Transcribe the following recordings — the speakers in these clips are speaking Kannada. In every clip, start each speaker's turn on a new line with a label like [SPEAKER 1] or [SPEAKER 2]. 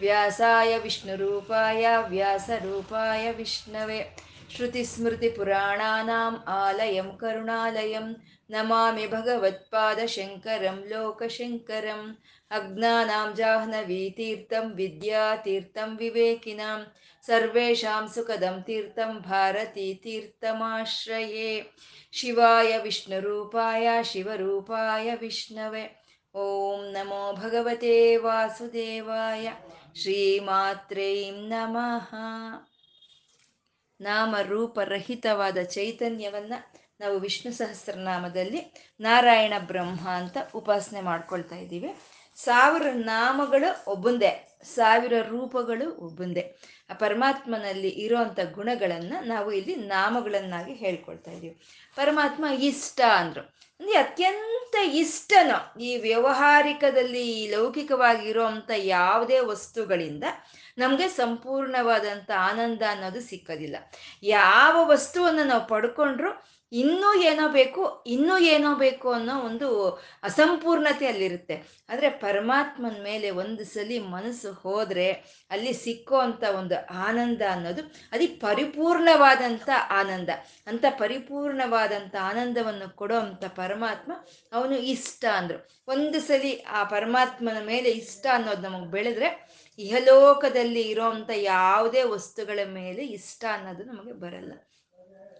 [SPEAKER 1] ವ್ಯಾಸಾಯ ವಿಷ್ಣುರೂಪಾಯ ವ್ಯಾಸರೂಪಾಯ ವಿಷ್ಣವೆ. श्रुतिस्मृतिपुराणानाम् ಆಲಯಂ ಕರುಣಾಲಯಂ. ನಮಾಮಿ भगवत्पादशङ्करं ಲೋಕಶಂಕರಂ. ಅಜ್ಞಾನಾಂ ಜಾಹ್ನವೀತೀರ್ಥಂ ವಿದ್ಯಾತೀರ್ಥಂ ವಿವೇಕಿನಾಂ. ಸರ್ವೇಷಾಂ ಸುಖದಂ ತೀರ್ಥಂ भारतीतीर्थमाश्रये ಶಿವಾಯ विष्णुरूपाय ಶಿವರೂಪಾಯ ವಿಷ್ಣವೇ. ಓಂ ನಮೋ ಭಗವತೇ ವಾಸುದೇವಾಯ. ಶ್ರೀಮಾತ್ರೈ ನಮಃ. ನಾಮ ರೂಪರಹಿತವಾದ ಚೈತನ್ಯವನ್ನ ನಾವು ವಿಷ್ಣು ಸಹಸ್ರನಾಮದಲ್ಲಿ ನಾರಾಯಣ ಬ್ರಹ್ಮ ಅಂತ ಉಪಾಸನೆ ಮಾಡ್ಕೊಳ್ತಾ ಇದ್ದೀವಿ. ಸಾವಿರ ನಾಮಗಳು ಒಬ್ಬಂದೇ. ಸಾವಿರ ರೂಪಗಳು ಒಬ್ಬಂದೇ ಆ ಪರಮಾತ್ಮನಲ್ಲಿ ಇರೋಂಥ ಗುಣಗಳನ್ನು ನಾವು ಇಲ್ಲಿ ನಾಮಗಳನ್ನಾಗಿ ಹೇಳ್ಕೊಳ್ತಾ ಇದೀವಿ. ಪರಮಾತ್ಮ ಇಷ್ಟ ಅಂದ್ರು. ಅಂದ್ರೆ ಅತ್ಯಂತ ಇಷ್ಟನೋ ಈ ವ್ಯವಹಾರಿಕದಲ್ಲಿ ಈ ಲೌಕಿಕವಾಗಿ ಇರೋಂಥ ಯಾವುದೇ ವಸ್ತುಗಳಿಂದ ನಮಗೆ ಸಂಪೂರ್ಣವಾದಂಥ ಆನಂದ ಅನ್ನೋದು ಸಿಕ್ಕೋದಿಲ್ಲ. ಯಾವ ವಸ್ತುವನ್ನು ನಾವು ಪಡ್ಕೊಂಡ್ರು ಇನ್ನೂ ಏನೋ ಬೇಕು, ಇನ್ನೂ ಏನೋ ಬೇಕು ಅನ್ನೋ ಒಂದು ಅಸಂಪೂರ್ಣತೆ ಅಲ್ಲಿರುತ್ತೆ ಆದರೆ ಪರಮಾತ್ಮನ ಮೇಲೆ ಒಂದು ಸಲಿ ಮನಸ್ಸು ಹೋದರೆ ಅಲ್ಲಿ ಸಿಕ್ಕೋ ಅಂಥ ಒಂದು ಆನಂದ ಅನ್ನೋದು ಅದಿ ಪರಿಪೂರ್ಣವಾದಂಥ ಆನಂದ. ಅಂತ ಪರಿಪೂರ್ಣವಾದಂಥ ಆನಂದವನ್ನು ಕೊಡೋ ಅಂಥ ಪರಮಾತ್ಮ ಅವನು ಇಷ್ಟ ಅಂದರು. ಒಂದು ಸಲಿ ಆ ಪರಮಾತ್ಮನ ಮೇಲೆ ಇಷ್ಟ ಅನ್ನೋದು ನಮಗೆ ಬೆಳೆದ್ರೆ ಇಹಲೋಕದಲ್ಲಿ ಇರೋವಂಥ ಯಾವುದೇ ವಸ್ತುಗಳ ಮೇಲೆ ಇಷ್ಟ ಅನ್ನೋದು ನಮಗೆ ಬರಲ್ಲ.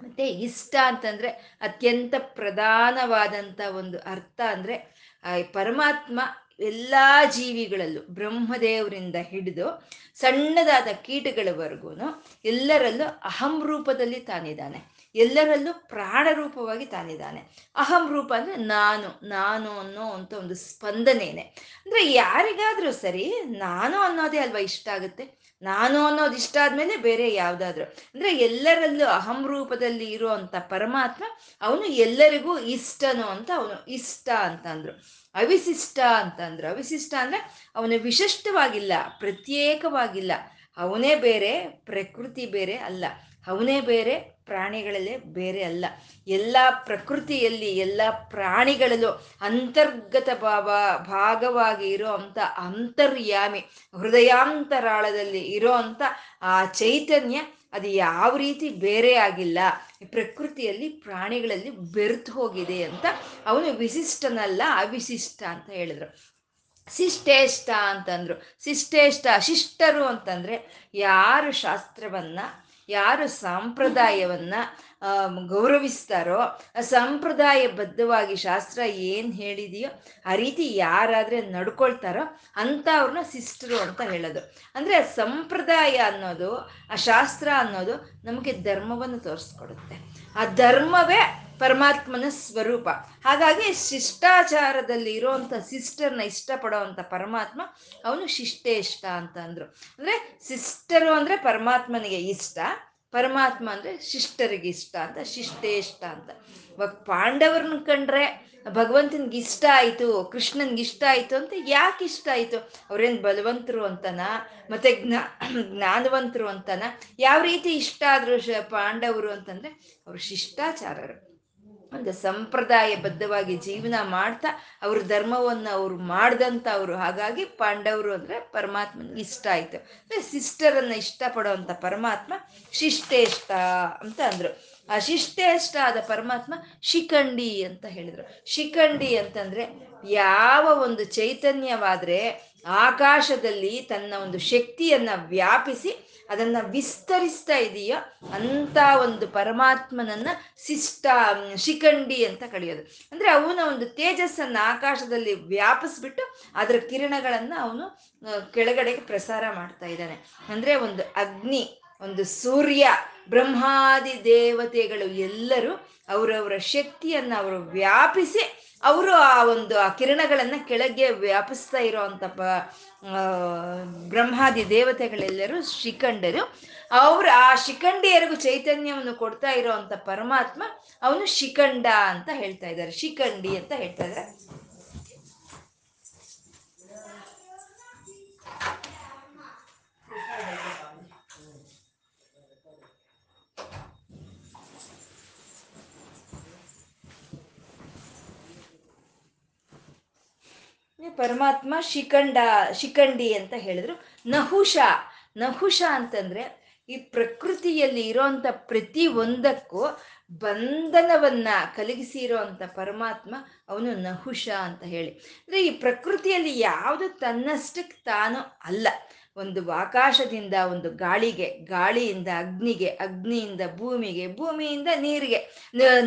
[SPEAKER 1] ಮತ್ತೆ ಇಷ್ಟ ಅಂತಂದ್ರೆ ಅತ್ಯಂತ ಪ್ರಧಾನವಾದಂಥ ಒಂದು ಅರ್ಥ ಅಂದ್ರೆ ಪರಮಾತ್ಮ ಎಲ್ಲ ಜೀವಿಗಳಲ್ಲೂ ಬ್ರಹ್ಮದೇವರಿಂದ ಹಿಡಿದು ಸಣ್ಣದಾದ ಕೀಟಗಳವರೆಗೂ ಎಲ್ಲರಲ್ಲೂ ಅಹಂ ರೂಪದಲ್ಲಿ ತಾನಿದ್ದಾನೆ. ಎಲ್ಲರಲ್ಲೂ ಪ್ರಾಣ ರೂಪವಾಗಿ ತಾನಿದ್ದಾನೆ. ಅಹಂ ರೂಪ ಅಂದ್ರೆ ನಾನು ನಾನು ಅನ್ನೋ ಅಂತ ಒಂದು ಸ್ಪಂದನೇನೆ. ಅಂದ್ರೆ ಯಾರಿಗಾದ್ರೂ ಸರಿ ನಾನು ಅನ್ನೋದೇ ಅಲ್ವಾ ಇಷ್ಟ ಆಗುತ್ತೆ? ನಾನು ಅನ್ನೋದು ಇಷ್ಟ ಆದ್ಮೇಲೆ ಬೇರೆ ಯಾವ್ದಾದ್ರು. ಅಂದ್ರೆ ಎಲ್ಲರಲ್ಲೂ ಅಹಂ ರೂಪದಲ್ಲಿ ಇರುವಂತ ಪರಮಾತ್ಮ ಅವನು ಎಲ್ಲರಿಗೂ ಇಷ್ಟನು ಅಂತ ಅವನು ಇಷ್ಟ ಅಂತಂದ್ರು. ಅವಿಶಿಷ್ಟ ಅಂತಂದ್ರು. ಅವಿಶಿಷ್ಟ ಅಂದ್ರೆ ಅವನು ವಿಶಿಷ್ಟವಾಗಿಲ್ಲ, ಪ್ರತ್ಯೇಕವಾಗಿಲ್ಲ. ಅವನೇ ಬೇರೆ, ಪ್ರಕೃತಿ ಬೇರೆ ಅಲ್ಲ. ಅವನೇ ಬೇರೆ, ಪ್ರಾಣಿಗಳಲ್ಲೇ ಬೇರೆ ಅಲ್ಲ. ಎಲ್ಲ ಪ್ರಕೃತಿಯಲ್ಲಿ, ಎಲ್ಲ ಪ್ರಾಣಿಗಳಲ್ಲೂ ಅಂತರ್ಗತ ಭಾವ, ಭಾಗವಾಗಿ ಇರೋ ಅಂಥ ಅಂತರ್ಯಾಮಿ, ಹೃದಯಾಂತರಾಳದಲ್ಲಿ ಇರೋ ಅಂಥ ಆ ಚೈತನ್ಯ ಅದು ಯಾವ ರೀತಿ ಬೇರೆ ಆಗಿಲ್ಲ. ಪ್ರಕೃತಿಯಲ್ಲಿ, ಪ್ರಾಣಿಗಳಲ್ಲಿ ಬೆರೆತು ಹೋಗಿದೆ ಅಂತ ಅವನು ವಿಶಿಷ್ಟನಲ್ಲ, ಅವಿಶಿಷ್ಟ ಅಂತ ಹೇಳಿದ್ರು. ಶಿಷ್ಟೇಷ್ಟ ಅಂತಂದ್ರು. ಶಿಷ್ಟೇಷ್ಟ, ಶಿಷ್ಟರು ಅಂತಂದ್ರೆ ಯಾರು ಶಾಸ್ತ್ರವನ್ನ ಯಾರು ಸಂಪ್ರದಾಯವನ್ನ ಗೌರವಿಸ್ತಾರೋ ಸಂಪ್ರದಾಯ ಬದ್ಧವಾಗಿ ಶಾಸ್ತ್ರ ಏನು ಹೇಳಿದೆಯೋ, ಆ ರೀತಿ ಯಾರಾದ್ರೆ ನಡ್ಕೊಳ್ತಾರೋ ಅಂತ ಅವ್ರನ್ನ ಸಿಸ್ಟರು ಅಂತ ಹೇಳೋದು. ಅಂದ್ರೆ ಸಂಪ್ರದಾಯ ಅನ್ನೋದು, ಆ ಶಾಸ್ತ್ರ ಅನ್ನೋದು ನಮಗೆ ಧರ್ಮವನ್ನು ತೋರಿಸ್ಕೊಡುತ್ತೆ. ಆ ಧರ್ಮವೇ ಪರಮಾತ್ಮನ ಸ್ವರೂಪ. ಹಾಗಾಗಿ ಶಿಷ್ಟಾಚಾರದಲ್ಲಿ ಇರೋವಂಥ ಸಿಸ್ಟರ್ನ ಇಷ್ಟಪಡೋವಂಥ ಪರಮಾತ್ಮ ಅವನು ಶಿಷ್ಟೇಷ್ಟ ಅಂತ ಅಂದ್ರು. ಅಂದ್ರೆ ಸಿಸ್ಟರು ಅಂದ್ರೆ ಪರಮಾತ್ಮನಿಗೆ ಇಷ್ಟ, ಪರಮಾತ್ಮ ಅಂದ್ರೆ ಶಿಷ್ಟರಿಗೆ ಇಷ್ಟ ಅಂತ, ಶಿಷ್ಟೇಷ್ಟ ಅಂತ. ಇವಾಗ ಪಾಂಡವರನ್ನ ಕಂಡ್ರೆ ಭಗವಂತನಿಗೆ ಇಷ್ಟ ಆಯ್ತು, ಕೃಷ್ಣನ್ಗೆ ಇಷ್ಟ ಆಯ್ತು ಅಂತ ಯಾಕೆ ಇಷ್ಟ ಆಯ್ತು? ಅವ್ರೇನು ಬಲವಂತರು ಅಂತನ? ಮತ್ತೆ ಜ್ಞಾ, ಜ್ಞಾನವಂತರು ಅಂತನ? ಯಾವ ರೀತಿ ಇಷ್ಟ ಆದ್ರು ಪಾಂಡವರು ಅಂತಂದ್ರೆ ಅವರು ಶಿಷ್ಟಾಚಾರರು. ಒಂದು ಸಂಪ್ರದಾಯಬದ್ಧವಾಗಿ ಜೀವನ ಮಾಡ್ತಾ ಅವ್ರ ಧರ್ಮವನ್ನು ಅವ್ರು ಮಾಡ್ದಂತ ಅವರು. ಹಾಗಾಗಿ ಪಾಂಡವರು ಅಂದ್ರೆ ಪರಮಾತ್ಮನಿಗೆ ಇಷ್ಟ ಆಯ್ತು. ಅಂದ್ರೆ ಇಷ್ಟ ಇಷ್ಟಪಡುವಂತ ಪರಮಾತ್ಮ ಶಿಷ್ಟೇಷ್ಟ ಅಂತ ಅಂದ್ರು. ಆ ಶಿಷ್ಟೇಷ್ಟ ಆದ ಪರಮಾತ್ಮ ಶಿಖಂಡಿ ಅಂತ ಹೇಳಿದ್ರು. ಶಿಖಂಡಿ ಅಂತಂದ್ರೆ ಯಾವ ಒಂದು ಚೈತನ್ಯವಾದ್ರೆ ಆಕಾಶದಲ್ಲಿ ತನ್ನ ಒಂದು ಶಕ್ತಿಯನ್ನ ವ್ಯಾಪಿಸಿ ಅದನ್ನ ವಿಸ್ತರಿಸ್ತಾ ಇದೆಯೋ? ಅಂತ ಒಂದು ಪರಮಾತ್ಮನನ್ನ ಶಿಷ್ಟ ಶಿಖಂಡಿ ಅಂತ ಕಳೆಯೋದು ಅಂದ್ರೆ ಅವನ ಒಂದು ತೇಜಸ್ಸನ್ನ ಆಕಾಶದಲ್ಲಿ ವ್ಯಾಪಿಸ್ಬಿಟ್ಟು ಅದರ ಕಿರಣಗಳನ್ನ ಅವನು ಕೆಳಗಡೆಗೆ ಪ್ರಸಾರ ಮಾಡ್ತಾ ಇದ್ದಾನೆ. ಅಂದ್ರೆ ಒಂದು ಅಗ್ನಿ. ಒಂದು ಸೂರ್ಯ, ಬ್ರಹ್ಮಾದಿ ದೇವತೆಗಳು ಎಲ್ಲರೂ ಅವರವರ ಶಕ್ತಿಯನ್ನು ಅವರು ವ್ಯಾಪಿಸಿ ಅವರು ಆ ಒಂದು, ಆ ಕಿರಣಗಳನ್ನು ಕೆಳಗೆ ವ್ಯಾಪಿಸ್ತಾ ಇರೋವಂಥ ಬ್ರಹ್ಮಾದಿ ದೇವತೆಗಳೆಲ್ಲರೂ ಶಿಖಂಡರು. ಅವರು ಆ ಶಿಖಂಡಿಯರಿಗೂ ಚೈತನ್ಯವನ್ನು ಕೊಡ್ತಾ ಇರೋವಂಥ ಪರಮಾತ್ಮ ಅವನು ಶಿಖಂಡ ಅಂತ ಹೇಳ್ತಾ ಇದ್ದಾರೆ. ಶಿಖಂಡಿ ಅಂತ ಹೇಳ್ತಾ ಇದ್ದಾರೆ. ಪರಮಾತ್ಮ ಶಿಖಂಡ, ಶಿಖಂಡಿ ಅಂತ ಹೇಳಿದ್ರು. ನಹುಷ ನಹುಷ ಅಂತಂದ್ರೆ ಈ ಪ್ರಕೃತಿಯಲ್ಲಿ ಇರೋಂಥ ಪ್ರತಿ ಒಂದಕ್ಕೂ ಬಂಧನವನ್ನ ಕಲಗಿಸಿ ಪರಮಾತ್ಮ ಅವನು ನಹುಷ ಅಂತ ಹೇಳಿ. ಅಂದ್ರೆ ಈ ಪ್ರಕೃತಿಯಲ್ಲಿ ಯಾವುದು ತನ್ನಷ್ಟಕ್ಕೆ ತಾನು ಅಲ್ಲ. ಒಂದು ಆಕಾಶದಿಂದ ಒಂದು ಗಾಳಿಗೆ, ಗಾಳಿಯಿಂದ ಅಗ್ನಿಗೆ, ಅಗ್ನಿಯಿಂದ ಭೂಮಿಗೆ, ಭೂಮಿಯಿಂದ ನೀರಿಗೆ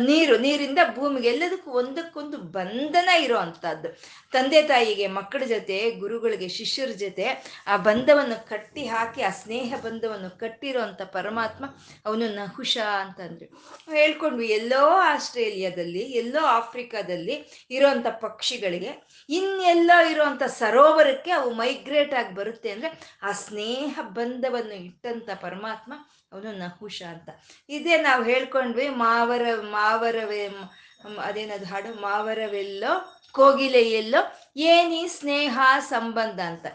[SPEAKER 1] ನೀರು, ನೀರಿಂದ ಭೂಮಿಗೆ ಎಲ್ಲದಕ್ಕೂ ಒಂದಕ್ಕೊಂದು ಬಂಧನ ಇರೋ ಅಂಥದ್ದು ತಂದೆ ತಾಯಿಗೆ ಮಕ್ಕಳ ಜೊತೆ, ಗುರುಗಳಿಗೆ ಶಿಷ್ಯರ ಜೊತೆ ಆ ಬಂಧವನ್ನು ಕಟ್ಟಿ ಹಾಕಿ, ಆ ಸ್ನೇಹ ಬಂಧವನ್ನು ಕಟ್ಟಿರೋ ಪರಮಾತ್ಮ ಅವನು ನಹುಷ ಅಂತಂದ್ರು ಹೇಳ್ಕೊಂಡ್ವಿ ಎಲ್ಲೋ ಆಸ್ಟ್ರೇಲಿಯಾದಲ್ಲಿ, ಎಲ್ಲೋ ಆಫ್ರಿಕಾದಲ್ಲಿ ಇರೋಂಥ ಪಕ್ಷಿಗಳಿಗೆ ಇನ್ನೆಲ್ಲೋ ಇರುವಂತ ಸರೋವರಕ್ಕೆ ಅವು ಮೈಗ್ರೇಟ್ ಆಗಿ ಬರುತ್ತೆ ಅಂದ್ರೆ ಆ ಸ್ನೇಹ ಬಂಧವನ್ನು ಇಟ್ಟಂತ ಪರಮಾತ್ಮ ಅವನು ನಹುಷ ಅಂತ. ಇದೇ ನಾವು ಹೇಳ್ಕೊಂಡ್ವಿ ಮಾವರ, ಮಾವರವೇ ಅದೇನದು ಹಾಡು? ಮಾವರವೆಲ್ಲೋ ಕೋಗಿಲೆ ಎಲ್ಲೋ ಏನಿ ಸ್ನೇಹ ಸಂಬಂಧ ಅಂತ.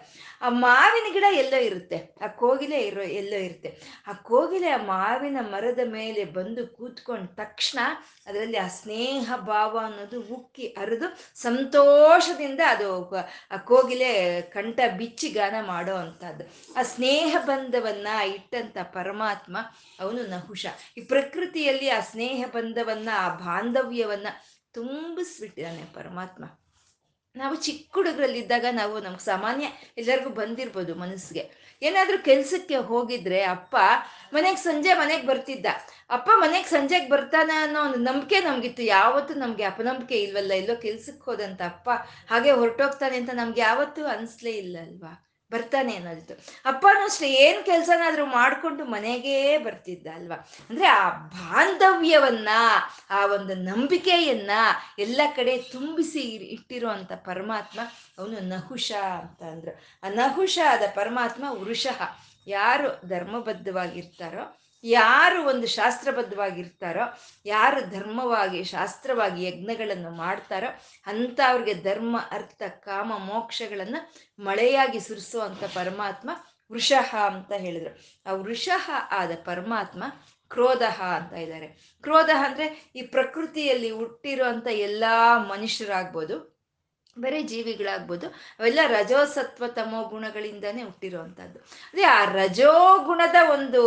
[SPEAKER 1] ಆ ಮಾವಿನ ಗಿಡ ಎಲ್ಲೋ ಇರುತ್ತೆ, ಆ ಕೋಗಿಲೆ ಇರೋ ಎಲ್ಲೋ ಇರುತ್ತೆ. ಆ ಕೋಗಿಲೆ ಆ ಮಾವಿನ ಮರದ ಮೇಲೆ ಬಂದು ಕೂತ್ಕೊಂಡ ತಕ್ಷಣ ಅದರಲ್ಲಿ ಆ ಸ್ನೇಹ ಭಾವ ಅನ್ನೋದು ಉಕ್ಕಿ ಹರಿದು ಸಂತೋಷದಿಂದ ಅದು ಆ ಕೋಗಿಲೆ ಕಂಠ ಬಿಚ್ಚಿ ಗಾನ ಮಾಡೋ ಅಂಥದ್ದು. ಆ ಸ್ನೇಹ ಬಂಧವನ್ನ ಇಟ್ಟಂತ ಪರಮಾತ್ಮ ಅವನು ನಹುಷ. ಈ ಪ್ರಕೃತಿಯಲ್ಲಿ ಆ ಸ್ನೇಹ ಬಂಧವನ್ನ, ಆ ಬಾಂಧವ್ಯವನ್ನ ತುಂಬಿಸ್ಬಿಟ್ಟಿದ್ದಾನೆ ಪರಮಾತ್ಮ. ನಾವು ಚಿಕ್ಕ ಹುಡುಗರಲ್ಲಿದ್ದಾಗ ನಾವು ನಮ್ಗೆ ಸಾಮಾನ್ಯ ಎಲ್ಲರಿಗೂ ಬಂದಿರ್ಬೋದು ಮನಸ್ಸಿಗೆ. ಏನಾದರೂ ಕೆಲಸಕ್ಕೆ ಹೋಗಿದ್ರೆ ಅಪ್ಪ ಮನೆಗೆ ಸಂಜೆ ಮನೆಗೆ ಬರ್ತಿದ್ದ. ಅಪ್ಪ ಮನೆಗೆ ಸಂಜೆಗೆ ಬರ್ತಾನ ಅನ್ನೋ ಒಂದು ನಂಬಿಕೆ ನಮಗಿತ್ತು. ಯಾವತ್ತೂ ನಮಗೆ ಅಪನಂಬಿಕೆ ಇಲ್ವಲ್ಲ. ಎಲ್ಲೋ ಕೆಲ್ಸಕ್ಕೆ ಹೋದಂತ ಅಪ್ಪ ಹಾಗೆ ಹೊರಟೋಗ್ತಾನೆ ಅಂತ ನಮ್ಗೆ ಯಾವತ್ತೂ ಅನಿಸ್ಲೇ ಇಲ್ಲ ಅಲ್ವಾ? ಬರ್ತಾನೆ ಅನ್ನೋದಿತ್ತು. ಅಪ್ಪನೂ ಅಷ್ಟೇ ಏನು ಕೆಲಸನಾದ್ರೂ ಮಾಡಿಕೊಂಡು ಮನೆಗೇ ಬರ್ತಿದ್ದ ಅಲ್ವಾ? ಅಂದ್ರೆ ಆ ಬಾಂಧವ್ಯವನ್ನ, ಆ ಒಂದು ನಂಬಿಕೆಯನ್ನ ಎಲ್ಲ ಕಡೆ ತುಂಬಿಸಿ ಇಟ್ಟಿರುವಂತ ಪರಮಾತ್ಮ ಅವನು ನಹುಷ ಅಂತ ಅಂದ್ರು. ಆ ನಹುಷ ಆದ ಪರಮಾತ್ಮ ವೃಷಃ. ಯಾರು ಧರ್ಮಬದ್ಧವಾಗಿರ್ತಾರೋ ಯಾರು ಒಂದು ಶಾಸ್ತ್ರಬದ್ಧವಾಗಿರ್ತಾರೋ, ಯಾರು ಧರ್ಮವಾಗಿ, ಶಾಸ್ತ್ರವಾಗಿ ಯಜ್ಞಗಳನ್ನು ಮಾಡ್ತಾರೋ, ಅಂಥವ್ರಿಗೆ ಧರ್ಮ, ಅರ್ಥ, ಕಾಮ, ಮೋಕ್ಷಗಳನ್ನು ಮಳೆಯಾಗಿ ಸುರಿಸುವಂಥ ಪರಮಾತ್ಮ ವೃಷಃ ಅಂತ ಹೇಳಿದ್ರು. ಆ ವೃಷಃ ಆದ ಪರಮಾತ್ಮ ಕ್ರೋಧ ಅಂತ ಇದ್ದಾರೆ. ಕ್ರೋಧ ಅಂದ್ರೆ ಈ ಪ್ರಕೃತಿಯಲ್ಲಿ ಹುಟ್ಟಿರುವಂಥ ಎಲ್ಲಾ ಮನುಷ್ಯರಾಗ್ಬೋದು. ಬರೀ ಜೀವಿಗಳಾಗ್ಬೋದು, ಅವೆಲ್ಲ ರಜೋಸತ್ವ ತಮೋ ಗುಣಗಳಿಂದಾನೇ ಹುಟ್ಟಿರುವಂಥದ್ದು. ಅದೇ ಆ ರಜೋಗುಣದ ಒಂದು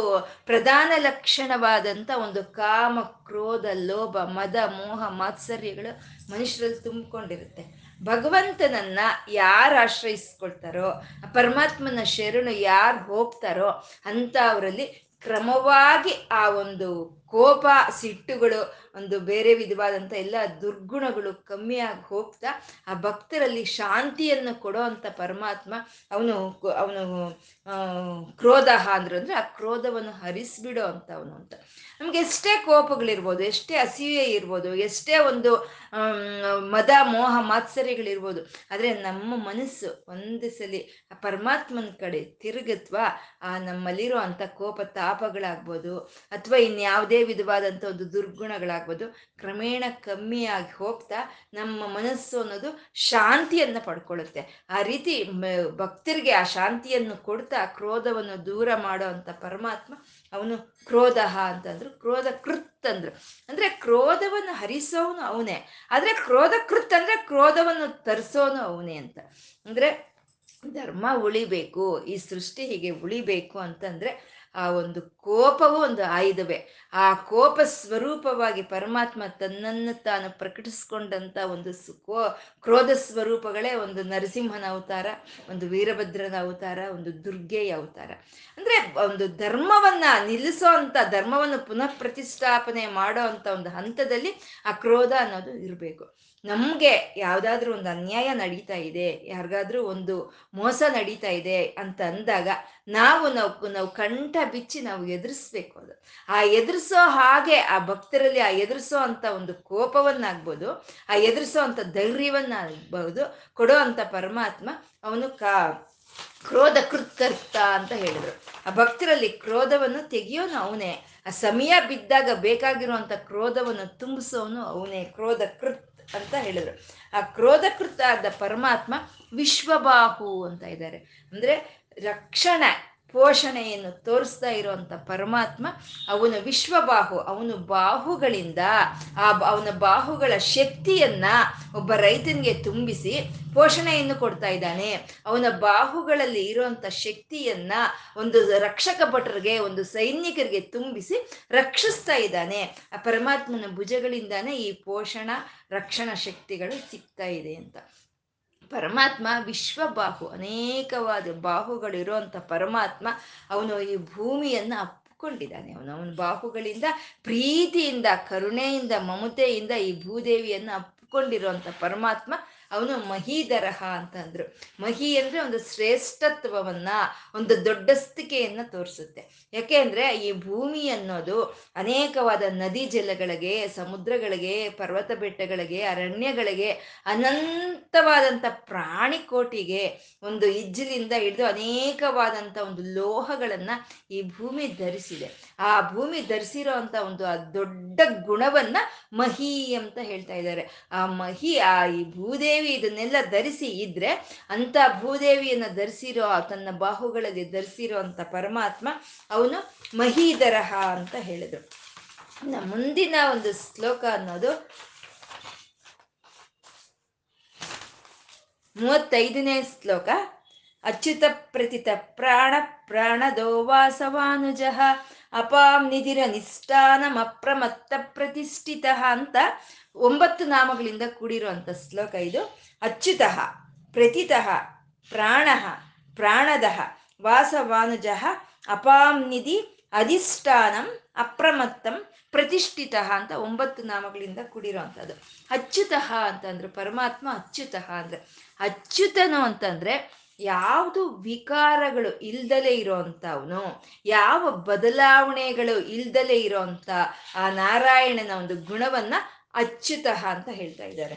[SPEAKER 1] ಪ್ರಧಾನ ಲಕ್ಷಣವಾದಂಥ ಒಂದು ಕಾಮ, ಕ್ರೋಧ, ಲೋಭ, ಮದ, ಮೋಹ, ಮಾತ್ಸರ್ಯಗಳು ಮನುಷ್ಯರಲ್ಲಿ ತುಂಬಿಕೊಂಡಿರುತ್ತೆ. ಭಗವಂತನನ್ನ ಯಾರು ಆಶ್ರಯಿಸ್ಕೊಳ್ತಾರೋ ಪರಮಾತ್ಮನ ಶರಣು ಯಾರು ಹೋಗ್ತಾರೋ ಅಂತ ಅವರಲ್ಲಿ ಕ್ರಮವಾಗಿ ಆ ಒಂದು ಕೋಪ, ಸಿಟ್ಟುಗಳು, ಒಂದು ಬೇರೆ ವಿಧವಾದಂಥ ಎಲ್ಲ ದುರ್ಗುಣಗಳು ಕಮ್ಮಿಯಾಗಿ ಹೋಗ್ತಾ ಆ ಭಕ್ತರಲ್ಲಿ ಶಾಂತಿಯನ್ನು ಕೊಡೋ ಅಂಥ ಪರಮಾತ್ಮ ಅವನು ಅವನು ಕ್ರೋಧ ಅಂದ್ರು ಅಂದರೆ ಆ ಕ್ರೋಧವನ್ನು ಹರಿಸ್ಬಿಡೋ ಅಂತ ಅವನು ಅಂತ. ನಮ್ಗೆ ಎಷ್ಟೇ ಕೋಪಗಳಿರ್ಬೋದು, ಎಷ್ಟೇ ಅಸೂಯೆ ಇರ್ಬೋದು, ಎಷ್ಟೇ ಒಂದು ಮದ, ಮೋಹ, ಮಾತ್ಸರ್ಯಗಳಿರ್ಬೋದು, ಆದರೆ ನಮ್ಮ ಮನಸ್ಸು ಒಂದು ಸಲಿ ಆ ಪರಮಾತ್ಮನ ಕಡೆ ತಿರುಗತ್ವ, ಆ ನಮ್ಮಲ್ಲಿರೋ ಅಂಥ ಕೋಪ ತಾಪಗಳಾಗ್ಬೋದು, ಅಥವಾ ಇನ್ಯಾವುದೇ ವಿಧವಾದಂಥ ಒಂದು ದುರ್ಗುಣಗಳಾಗ್ಬೋದು, ಕ್ರಮೇಣ ಕಮ್ಮಿಯಾಗಿ ಹೋಗ್ತಾ ನಮ್ಮ ಮನಸ್ಸು ಅನ್ನೋದು ಶಾಂತಿಯನ್ನು ಪಡ್ಕೊಳ್ಳುತ್ತೆ. ಆ ರೀತಿ ಭಕ್ತರಿಗೆ ಆ ಶಾಂತಿಯನ್ನು ಕೊಡ್ತಾ ಕ್ರೋಧವನ್ನು ದೂರ ಮಾಡೋ ಅಂಥ ಪರಮಾತ್ಮ ಅವನು ಕ್ರೋಧ ಅಂತಂದ್ರು, ಕ್ರೋಧ ಕೃತ್ ಅಂದ್ರು. ಅಂದ್ರೆ ಕ್ರೋಧವನ್ನು ಹರಿಸೋನು ಅವನೇ, ಆದ್ರೆ ಕ್ರೋಧ ಕೃತ್ ಅಂದ್ರೆ ಕ್ರೋಧವನ್ನು ತರಿಸೋನು ಅವನೇ ಅಂತ. ಅಂದ್ರೆ ಧರ್ಮ ಉಳಿಬೇಕು, ಈ ಸೃಷ್ಟಿ ಹೀಗೆ ಉಳಿಬೇಕು ಅಂತಂದ್ರೆ ಆ ಒಂದು ಕೋಪವು ಒಂದು ಆಯುಧವೇ. ಆ ಕೋಪ ಸ್ವರೂಪವಾಗಿ ಪರಮಾತ್ಮ ತನ್ನನ್ನು ತಾನು ಪ್ರಕಟಿಸ್ಕೊಂಡಂತ ಒಂದು ಕೋ ಕ್ರೋಧ ಸ್ವರೂಪಗಳೇ ಒಂದು ನರಸಿಂಹನ ಅವತಾರ, ಒಂದು ವೀರಭದ್ರನ ಅವತಾರ, ಒಂದು ದುರ್ಗೆಯ ಅವತಾರ. ಅಂದ್ರೆ ಒಂದು ಧರ್ಮವನ್ನ ನಿಲ್ಲಿಸೋ ಅಂತ, ಧರ್ಮವನ್ನು ಪುನಃ ಪ್ರತಿಷ್ಠಾಪನೆ ಮಾಡೋ ಅಂತ ಒಂದು ಹಂತದಲ್ಲಿ ಆ ಕ್ರೋಧ ಅನ್ನೋದು ಇರಬೇಕು. ನಮಗೆ ಯಾವುದಾದ್ರೂ ಒಂದು ಅನ್ಯಾಯ ನಡೀತಾ ಇದೆ, ಯಾರಿಗಾದ್ರೂ ಒಂದು ಮೋಸ ನಡೀತಾ ಇದೆ ಅಂತ ಅಂದಾಗ ನಾವು ನಾವು ನಾವು ಕಂಠ ಬಿಚ್ಚಿ ನಾವು ಎದುರಿಸ್ಬೇಕು ಅದು. ಆ ಎದುರಿಸೋ ಹಾಗೆ ಆ ಭಕ್ತರಲ್ಲಿ ಆ ಎದುರಿಸೋ ಅಂತ ಒಂದು ಕೋಪವನ್ನಾಗ್ಬೋದು, ಆ ಎದುರಿಸೋ ಅಂತ ಧೈರ್ಯವನ್ನಾಗ್ಬೋದು, ಕೊಡೋ ಅಂತ ಪರಮಾತ್ಮ ಅವನು ಕಾ, ಕ್ರೋಧ ಕೃತ್ಕರ್ತ ಅಂತ ಹೇಳಿದ್ರು. ಆ ಭಕ್ತರಲ್ಲಿ ಕ್ರೋಧವನ್ನು ತೆಗೆಯೋನು ಅವನೇ, ಆ ಸಮಯ ಬಿದ್ದಾಗ ಬೇಕಾಗಿರುವಂತ ಕ್ರೋಧವನ್ನು ತುಂಬಿಸೋನು ಅವನೇ, ಕ್ರೋಧ ಕೃತ್ ಅಂತ ಹೇಳಿದ್ರು. ಆ ಕ್ರೋಧಕೃತ ಆದ ಪರಮಾತ್ಮ ವಿಶ್ವಬಾಹು ಅಂತ ಇದ್ದಾರೆ. ಅಂದ್ರೆ ರಕ್ಷಣೆ ಪೋಷಣೆಯನ್ನು ತೋರಿಸ್ತಾ ಇರುವಂಥ ಪರಮಾತ್ಮ ಅವನ ವಿಶ್ವಬಾಹು, ಅವನು ಬಾಹುಗಳಿಂದ ಆ ಅವನ ಬಾಹುಗಳ ಶಕ್ತಿಯನ್ನ ಒಬ್ಬ ರೈತನಿಗೆ ತುಂಬಿಸಿ ಪೋಷಣೆಯನ್ನು ಕೊಡ್ತಾ ಇದ್ದಾನೆ. ಅವನ ಬಾಹುಗಳಲ್ಲಿ ಇರುವಂತ ಶಕ್ತಿಯನ್ನ ಒಂದು ರಕ್ಷಕ ಭಟರಿಗೆ, ಒಂದು ಸೈನಿಕರಿಗೆ ತುಂಬಿಸಿ ರಕ್ಷಿಸ್ತಾ ಇದ್ದಾನೆ. ಆ ಪರಮಾತ್ಮನ ಭುಜಗಳಿಂದಾನೇ ಈ ಪೋಷಣ, ರಕ್ಷಣಾ ಶಕ್ತಿಗಳು ಸಿಗ್ತಾ ಇದೆ ಅಂತ. ಪರಮಾತ್ಮ, ವಿಶ್ವಬಾಹು, ಅನೇಕವಾದ ಬಾಹುಗಳಿರುವಂಥ ಪರಮಾತ್ಮ ಅವನು ಈ ಭೂಮಿಯನ್ನು ಅಪ್ಪಿಕೊಂಡಿದ್ದಾನೆ. ಅವನು ಅವನ ಬಾಹುಗಳಿಂದ, ಪ್ರೀತಿಯಿಂದ, ಕರುಣೆಯಿಂದ, ಮಮತೆಯಿಂದ ಈ ಭೂದೇವಿಯನ್ನು ಅಪ್ಪಿಕೊಂಡಿರುವಂಥ ಪರಮಾತ್ಮ ಅವನು ಮಹೀಧರಹ ಅಂತಂದ್ರು. ಮಹಿ ಅಂದ್ರೆ ಒಂದು ಶ್ರೇಷ್ಠತ್ವವನ್ನ, ಒಂದು ದೊಡ್ಡಸ್ತಿಕೆಯನ್ನ ತೋರಿಸುತ್ತೆ. ಯಾಕೆ ಅಂದ್ರೆ ಈ ಭೂಮಿ ಅನ್ನೋದು ಅನೇಕವಾದ ನದಿ ಜಲಗಳಿಗೆ, ಸಮುದ್ರಗಳಿಗೆ ಪರ್ವತ ಬೆಟ್ಟಗಳಿಗೆ ಅರಣ್ಯಗಳಿಗೆ ಅನಂತವಾದಂಥ ಪ್ರಾಣಿಕೋಟಿಗೆ ಒಂದು ಇಜ್ಜಲಿಂದ ಹಿಡಿದು ಅನೇಕವಾದಂಥ ಒಂದು ಲೋಹಗಳನ್ನು ಈ ಭೂಮಿ ಧರಿಸಿದೆ. ಆ ಭೂಮಿ ಧರಿಸಿರೋ ಅಂತ ಒಂದು ಆ ದೊಡ್ಡ ಗುಣವನ್ನ ಮಹಿ ಅಂತ ಹೇಳ್ತಾ ಇದ್ದಾರೆ. ಆ ಮಹಿ, ಆ ಈ ಭೂದೇವಿ ಇದನ್ನೆಲ್ಲ ಧರಿಸಿ ಇದ್ರೆ ಅಂತ ಭೂದೇವಿಯನ್ನ ಧರಿಸಿರೋ ತನ್ನ ಬಾಹುಗಳಲ್ಲಿ ಧರಿಸಿರೋ ಅಂತ ಪರಮಾತ್ಮ ಅವನು ಮಹೀಧರಹ ಅಂತ ಹೇಳಿದ್ರು. ಮುಂದಿನ ಒಂದು ಶ್ಲೋಕ ಅನ್ನೋದು ಮೂವತ್ತೈದನೇ ಶ್ಲೋಕ. ಅಚ್ಯುತ ಪ್ರತಿತ ಪ್ರಾಣ ಪ್ರಾಣದೋ ವಾಸವಾನುಜ. ಅಪಾಂ ನಿಧಿರ ನಿಷ್ಠಾನಮ ಅಪ್ರಮತ್ತ ಪ್ರತಿಷ್ಠಿತ ಅಂತ ಒಂಬತ್ತು ನಾಮಗಳಿಂದ ಕೂಡಿರುವಂಥ ಶ್ಲೋಕ ಇದು. ಅಚ್ಯುತ, ಪ್ರತಿತಃ, ಪ್ರಾಣ, ಪ್ರಾಣದ, ವಾಸವಾನುಜ, ಅಪಾಂ ನಿಧಿ, ಅಧಿಷ್ಠಾನಂ, ಅಪ್ರಮತ್ತಂ, ಪ್ರತಿಷ್ಠಿತ ಅಂತ ಒಂಬತ್ತು ನಾಮಗಳಿಂದ ಕೂಡಿರುವಂಥದ್ದು ಅಚ್ಯುತಃ ಅಂತಂದ್ರೆ ಪರಮಾತ್ಮ ಅಚ್ಯುತಃ ಅಂದ್ರೆ. ಅಚ್ಯುತನು ಅಂತಂದ್ರೆ ಯಾವುದು ವಿಕಾರಗಳು ಇಲ್ದಲೇ ಇರೋವಂಥವನು ಯಾವ ಬದಲಾವಣೆಗಳು ಇಲ್ದಲೇ ಇರೋವಂಥ ಆ ನಾರಾಯಣನ ಒಂದು ಗುಣವನ್ನ ಅಚ್ಯುತಃ ಅಂತ ಹೇಳ್ತಾ ಇದ್ದಾರೆ.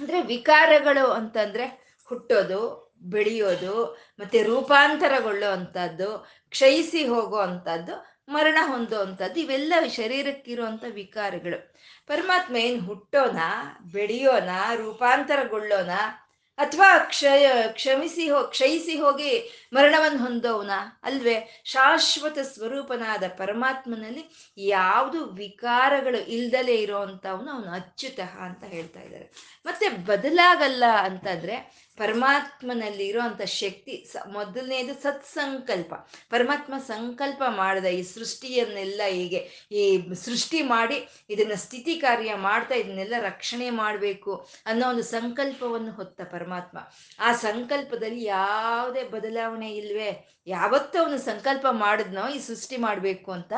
[SPEAKER 1] ಅಂದ್ರೆ ವಿಕಾರಗಳು ಅಂತಂದ್ರೆ ಹುಟ್ಟೋದು, ಬೆಳೆಯೋದು, ಮತ್ತೆ ರೂಪಾಂತರಗೊಳ್ಳೋ ಅಂಥದ್ದು ಕ್ಷಯಿಸಿ ಹೋಗೋ ಅಂಥದ್ದು ಮರಣ ಹೊಂದೋ ಅಂಥದ್ದು ಇವೆಲ್ಲ ಶರೀರಕ್ಕಿರುವಂಥ ವಿಕಾರಗಳು. ಪರಮಾತ್ಮ ಏನು ಹುಟ್ಟೋನ, ಬೆಳೆಯೋನ, ರೂಪಾಂತರಗೊಳ್ಳೋನ ಅಥವಾ ಕ್ಷಯ, ಕ್ಷಮಿಸಿ ಹೋ, ಕ್ಷಯಿಸಿ ಹೋಗಿ ಮರಣವನ್ನು ಹೊಂದೋವನ? ಅಲ್ವೇ? ಶಾಶ್ವತ ಸ್ವರೂಪನಾದ ಪರಮಾತ್ಮನಲ್ಲಿ ಯಾವುದು ವಿಕಾರಗಳು ಇಲ್ದಲೇ ಇರೋವಂಥವನು ಅವನು ಅಚ್ಯುತ ಅಂತ ಹೇಳ್ತಾ ಇದ್ದಾರೆ. ಮತ್ತೆ ಬದಲಾಗಲ್ಲ ಅಂತಂದ್ರೆ ಪರಮಾತ್ಮನಲ್ಲಿ ಇರುವಂತ ಶಕ್ತಿ, ಸ, ಮೊದಲನೇದು ಸತ್ಸಂಕಲ್ಪ. ಪರಮಾತ್ಮ ಸಂಕಲ್ಪ ಮಾಡಿದ ಈ ಸೃಷ್ಟಿಯನ್ನೆಲ್ಲ ಹೀಗೆ, ಈ ಸೃಷ್ಟಿ ಮಾಡಿ ಇದನ್ನ ಸ್ಥಿತಿ ಕಾರ್ಯ ಮಾಡ್ತಾ ಇದನ್ನೆಲ್ಲ ರಕ್ಷಣೆ ಮಾಡಬೇಕು ಅನ್ನೋ ಒಂದು ಸಂಕಲ್ಪವನ್ನು ಹೊತ್ತ ಪರಮಾತ್ಮ. ಆ ಸಂಕಲ್ಪದಲ್ಲಿ ಯಾವುದೇ ಬದಲಾವಣೆ ಇಲ್ವೇ? ಯಾವತ್ತು ಅವನು ಸಂಕಲ್ಪ ಮಾಡಿದ್ನೋ, ಈ ಸೃಷ್ಟಿ ಮಾಡಬೇಕು ಅಂತ,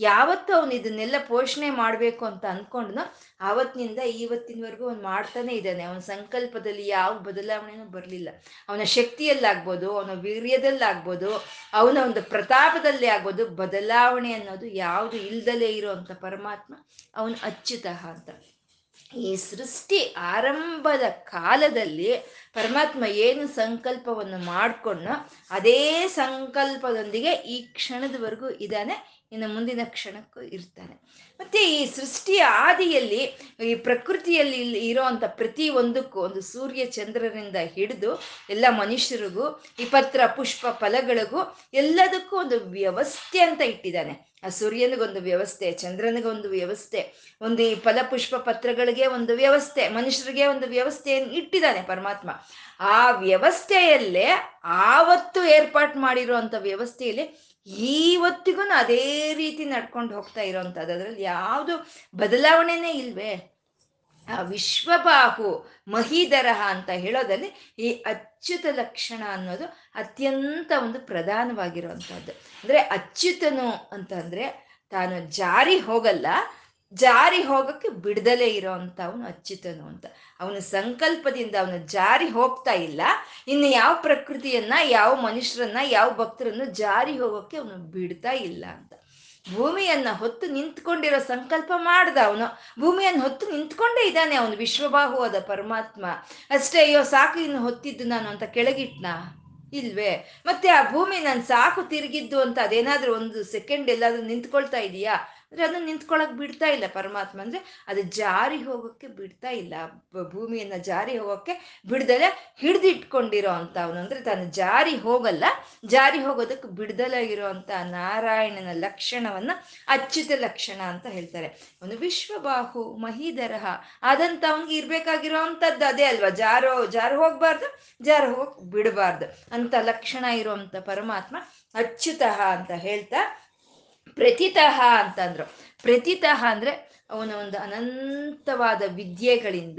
[SPEAKER 1] ಯಾವತ್ತು ಅವನು ಇದನ್ನೆಲ್ಲ ಪೋಷಣೆ ಮಾಡಬೇಕು ಅಂತ ಅಂದ್ಕೊಂಡ್ನೋ ಆವತ್ತಿನಿಂದ ಇವತ್ತಿನವರೆಗೂ ಅವ್ನು ಮಾಡ್ತಾನೆ ಇದ್ದಾನೆ. ಅವನ ಸಂಕಲ್ಪದಲ್ಲಿ ಯಾವ ಬದಲಾವಣೆನೂ ಬರಲಿಲ್ಲ. ಅವನ ಶಕ್ತಿಯಲ್ಲಾಗ್ಬೋದು, ಅವನ ವೀರ್ಯದಲ್ಲಾಗ್ಬೋದು, ಅವನ ಒಂದು ಪ್ರತಾಪದಲ್ಲಿ ಆಗ್ಬೋದು, ಬದಲಾವಣೆ ಅನ್ನೋದು ಯಾವುದು ಇಲ್ದಲೇ ಇರೋವಂಥ ಪರಮಾತ್ಮ ಅವನು ಅಚ್ಯುತಃ ಅಂತ. ಈ ಸೃಷ್ಟಿ ಆರಂಭದ ಕಾಲದಲ್ಲಿ ಪರಮಾತ್ಮ ಏನು ಸಂಕಲ್ಪವನ್ನು ಮಾಡಿಕೊಂಡು ಅದೇ ಸಂಕಲ್ಪದೊಂದಿಗೆ ಈ ಕ್ಷಣದವರೆಗೂ ಇದ್ದಾನೆ. ಇನ್ನು ಮುಂದಿನ ಕ್ಷಣಕ್ಕೂ ಇರ್ತಾನೆ. ಮತ್ತೆ ಈ ಸೃಷ್ಟಿಯ ಆದಿಯಲ್ಲಿ, ಈ ಪ್ರಕೃತಿಯಲ್ಲಿ ಇರೋವಂಥ ಪ್ರತಿ ಒಂದಕ್ಕೂ ಒಂದು ಸೂರ್ಯ ಚಂದ್ರರಿಂದ ಹಿಡಿದು ಎಲ್ಲ ಮನುಷ್ಯರಿಗೂ, ಈ ಪತ್ರ, ಪುಷ್ಪ, ಫಲಗಳಿಗೂ ಎಲ್ಲದಕ್ಕೂ ಒಂದು ವ್ಯವಸ್ಥೆ ಅಂತ ಇಟ್ಟಿದ್ದಾನೆ. ಆ ಸೂರ್ಯನಿಗೊಂದು ವ್ಯವಸ್ಥೆ, ಚಂದ್ರನಿಗೊಂದು ವ್ಯವಸ್ಥೆ, ಒಂದು ಈ ಫಲಪುಷ್ಪ ಪತ್ರಗಳಿಗೆ ಒಂದು ವ್ಯವಸ್ಥೆ, ಮನುಷ್ಯರಿಗೆ ಒಂದು ವ್ಯವಸ್ಥೆಯನ್ನು ಇಟ್ಟಿದ್ದಾನೆ ಪರಮಾತ್ಮ. ಆ ವ್ಯವಸ್ಥೆಯಲ್ಲೇ ಆವತ್ತು ಏರ್ಪಾಟ್ ಮಾಡಿರುವಂತ ವ್ಯವಸ್ಥೆಯಲ್ಲಿ ಈವತ್ತಿಗೂ ಅದೇ ರೀತಿ ನಡ್ಕೊಂಡು ಹೋಗ್ತಾ ಇರೋಂಥದ್ದು ಅದರಲ್ಲಿ ಯಾವುದು ಬದಲಾವಣೆನೇ ಇಲ್ವೇ. ಆ ವಿಶ್ವಬಾಹು ಮಹಿಧರಹ ಅಂತ ಹೇಳೋದಲ್ಲಿ ಈ ಅಚ್ಯುತ ಲಕ್ಷಣ ಅನ್ನೋದು ಅತ್ಯಂತ ಒಂದು ಪ್ರಧಾನವಾಗಿರುವಂಥದ್ದು ಅಂದ್ರೆ ಅಚ್ಯುತನು ಅಂತಂದ್ರೆ ತಾನು ಜಾರಿ ಹೋಗಲ್ಲ ಜಾರಿ ಹೋಗಕ್ಕೆ ಬಿಡದಲೇ ಇರೋ ಅಂತ ಅವನು ಅಚ್ಯುತನು ಅಂತ. ಅವನ ಸಂಕಲ್ಪದಿಂದ ಅವನು ಜಾರಿ ಹೋಗ್ತಾ ಇಲ್ಲ. ಇನ್ನು ಯಾವ ಪ್ರಕೃತಿಯನ್ನ, ಯಾವ ಮನುಷ್ಯರನ್ನ, ಯಾವ ಭಕ್ತರನ್ನು ಜಾರಿ ಹೋಗೋಕ್ಕೆ ಅವನು ಬಿಡ್ತಾ ಇಲ್ಲ ಅಂತ. ಭೂಮಿಯನ್ನ ಹೊತ್ತು ನಿಂತ್ಕೊಂಡಿರೋ ಸಂಕಲ್ಪ ಮಾಡ್ದ ಅವನು. ಭೂಮಿಯನ್ನು ಹೊತ್ತು ನಿಂತ್ಕೊಂಡೇ ಇದ್ದಾನೆ ಅವನು ವಿಶ್ವಬಾಹುವಾದ ಪರಮಾತ್ಮ. ಅಷ್ಟೇ, ಅಯ್ಯೋ, ಸಾಕು ಇನ್ನು ಹೊತ್ತಿದ್ದು ನಾನು ಅಂತ ಕೆಳಗಿಟ್ನಾ? ಇಲ್ವೇ? ಮತ್ತೆ ಆ ಭೂಮಿ ನಾನು ಸಾಕು ತಿರುಗಿದ್ದು ಅಂತ ಅದೇನಾದ್ರೂ ಒಂದು ಸೆಕೆಂಡ್ ಎಲ್ಲಾದ್ರೂ ನಿಂತ್ಕೊಳ್ತಾ ಇದೆಯಾ? ಅಂದ್ರೆ ಅದನ್ನ ನಿಂತ್ಕೊಳಕ್ ಬಿಡ್ತಾ ಇಲ್ಲ ಪರಮಾತ್ಮ. ಅಂದ್ರೆ ಅದು ಜಾರಿ ಹೋಗೋಕ್ಕೆ ಬಿಡ್ತಾ ಇಲ್ಲ. ಭೂಮಿಯನ್ನ ಜಾರಿ ಹೋಗೋಕ್ಕೆ ಬಿಡ್ದಲೆ ಹಿಡ್ದಿಟ್ಕೊಂಡಿರೋ ಅಂತ ಅವನು ಅಂದ್ರೆ ತಾನು ಜಾರಿ ಹೋಗಲ್ಲ. ಜಾರಿ ಹೋಗೋದಕ್ಕೆ ಬಿಡ್ದಲೇ ಇರೋ ಅಂತ ನಾರಾಯಣನ ಲಕ್ಷಣವನ್ನ ಅಚ್ಯುತ ಲಕ್ಷಣ ಅಂತ ಹೇಳ್ತಾರೆ. ಒಂದು ವಿಶ್ವಬಾಹು, ಮಹಿದರಹ. ಆದಂತ ಅವನಿಗೆ ಇರ್ಬೇಕಾಗಿರೋ ಅಂತದ್ದು ಅದೇ ಅಲ್ವಾ? ಜಾರೋ ಜಾರು ಹೋಗ್ಬಾರ್ದು, ಜಾರು ಹೋಗಕ್ ಬಿಡಬಾರ್ದು. ಅಂತ ಲಕ್ಷಣ ಇರುವಂತ ಪರಮಾತ್ಮ ಅಚ್ಯುತ ಅಂತ ಹೇಳ್ತಾ ಪ್ರತಿತಃ ಅಂತಂದ್ರು. ಪ್ರತಿತಃ ಅಂದ್ರೆ ಅವನ ಒಂದು ಅನಂತವಾದ ವಿದ್ಯೆಗಳಿಂದ,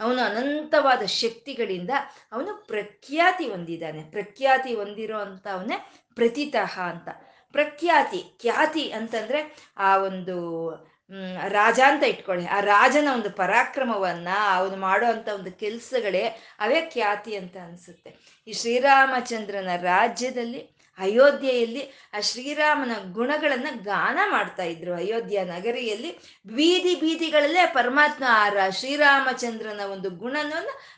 [SPEAKER 1] ಅವನು ಅನಂತವಾದ ಶಕ್ತಿಗಳಿಂದ ಅವನು ಪ್ರಖ್ಯಾತಿ ಹೊಂದಿದ್ದಾನೆ. ಪ್ರಖ್ಯಾತಿ ಹೊಂದಿರೋ ಅಂತ ಅವನೇ ಪ್ರತಿತಃ ಅಂತ. ಪ್ರಖ್ಯಾತಿ, ಖ್ಯಾತಿ ಅಂತಂದ್ರೆ ಆ ಒಂದು ರಾಜ ಅಂತ ಇಟ್ಕೊಳ್ಳಿ. ಆ ರಾಜನ ಒಂದು ಪರಾಕ್ರಮವನ್ನ, ಅವನು ಮಾಡೋ ಅಂತ ಒಂದು ಕೆಲಸಗಳೇ ಅವೇ ಖ್ಯಾತಿ ಅಂತ ಅನ್ಸುತ್ತೆ. ಈ ಶ್ರೀರಾಮಚಂದ್ರನ ರಾಜ್ಯದಲ್ಲಿ ಅಯೋಧ್ಯೆಯಲ್ಲಿ ಆ ಶ್ರೀರಾಮನ ಗುಣಗಳನ್ನ ಗಾನ ಮಾಡ್ತಾ ಇದ್ರು. ಅಯೋಧ್ಯ ನಗರಿಯಲ್ಲಿ ಬೀದಿ ಬೀದಿಗಳಲ್ಲೇ ಪರಮಾತ್ಮ ಆ ಶ್ರೀರಾಮಚಂದ್ರನ ಒಂದು ಗುಣನ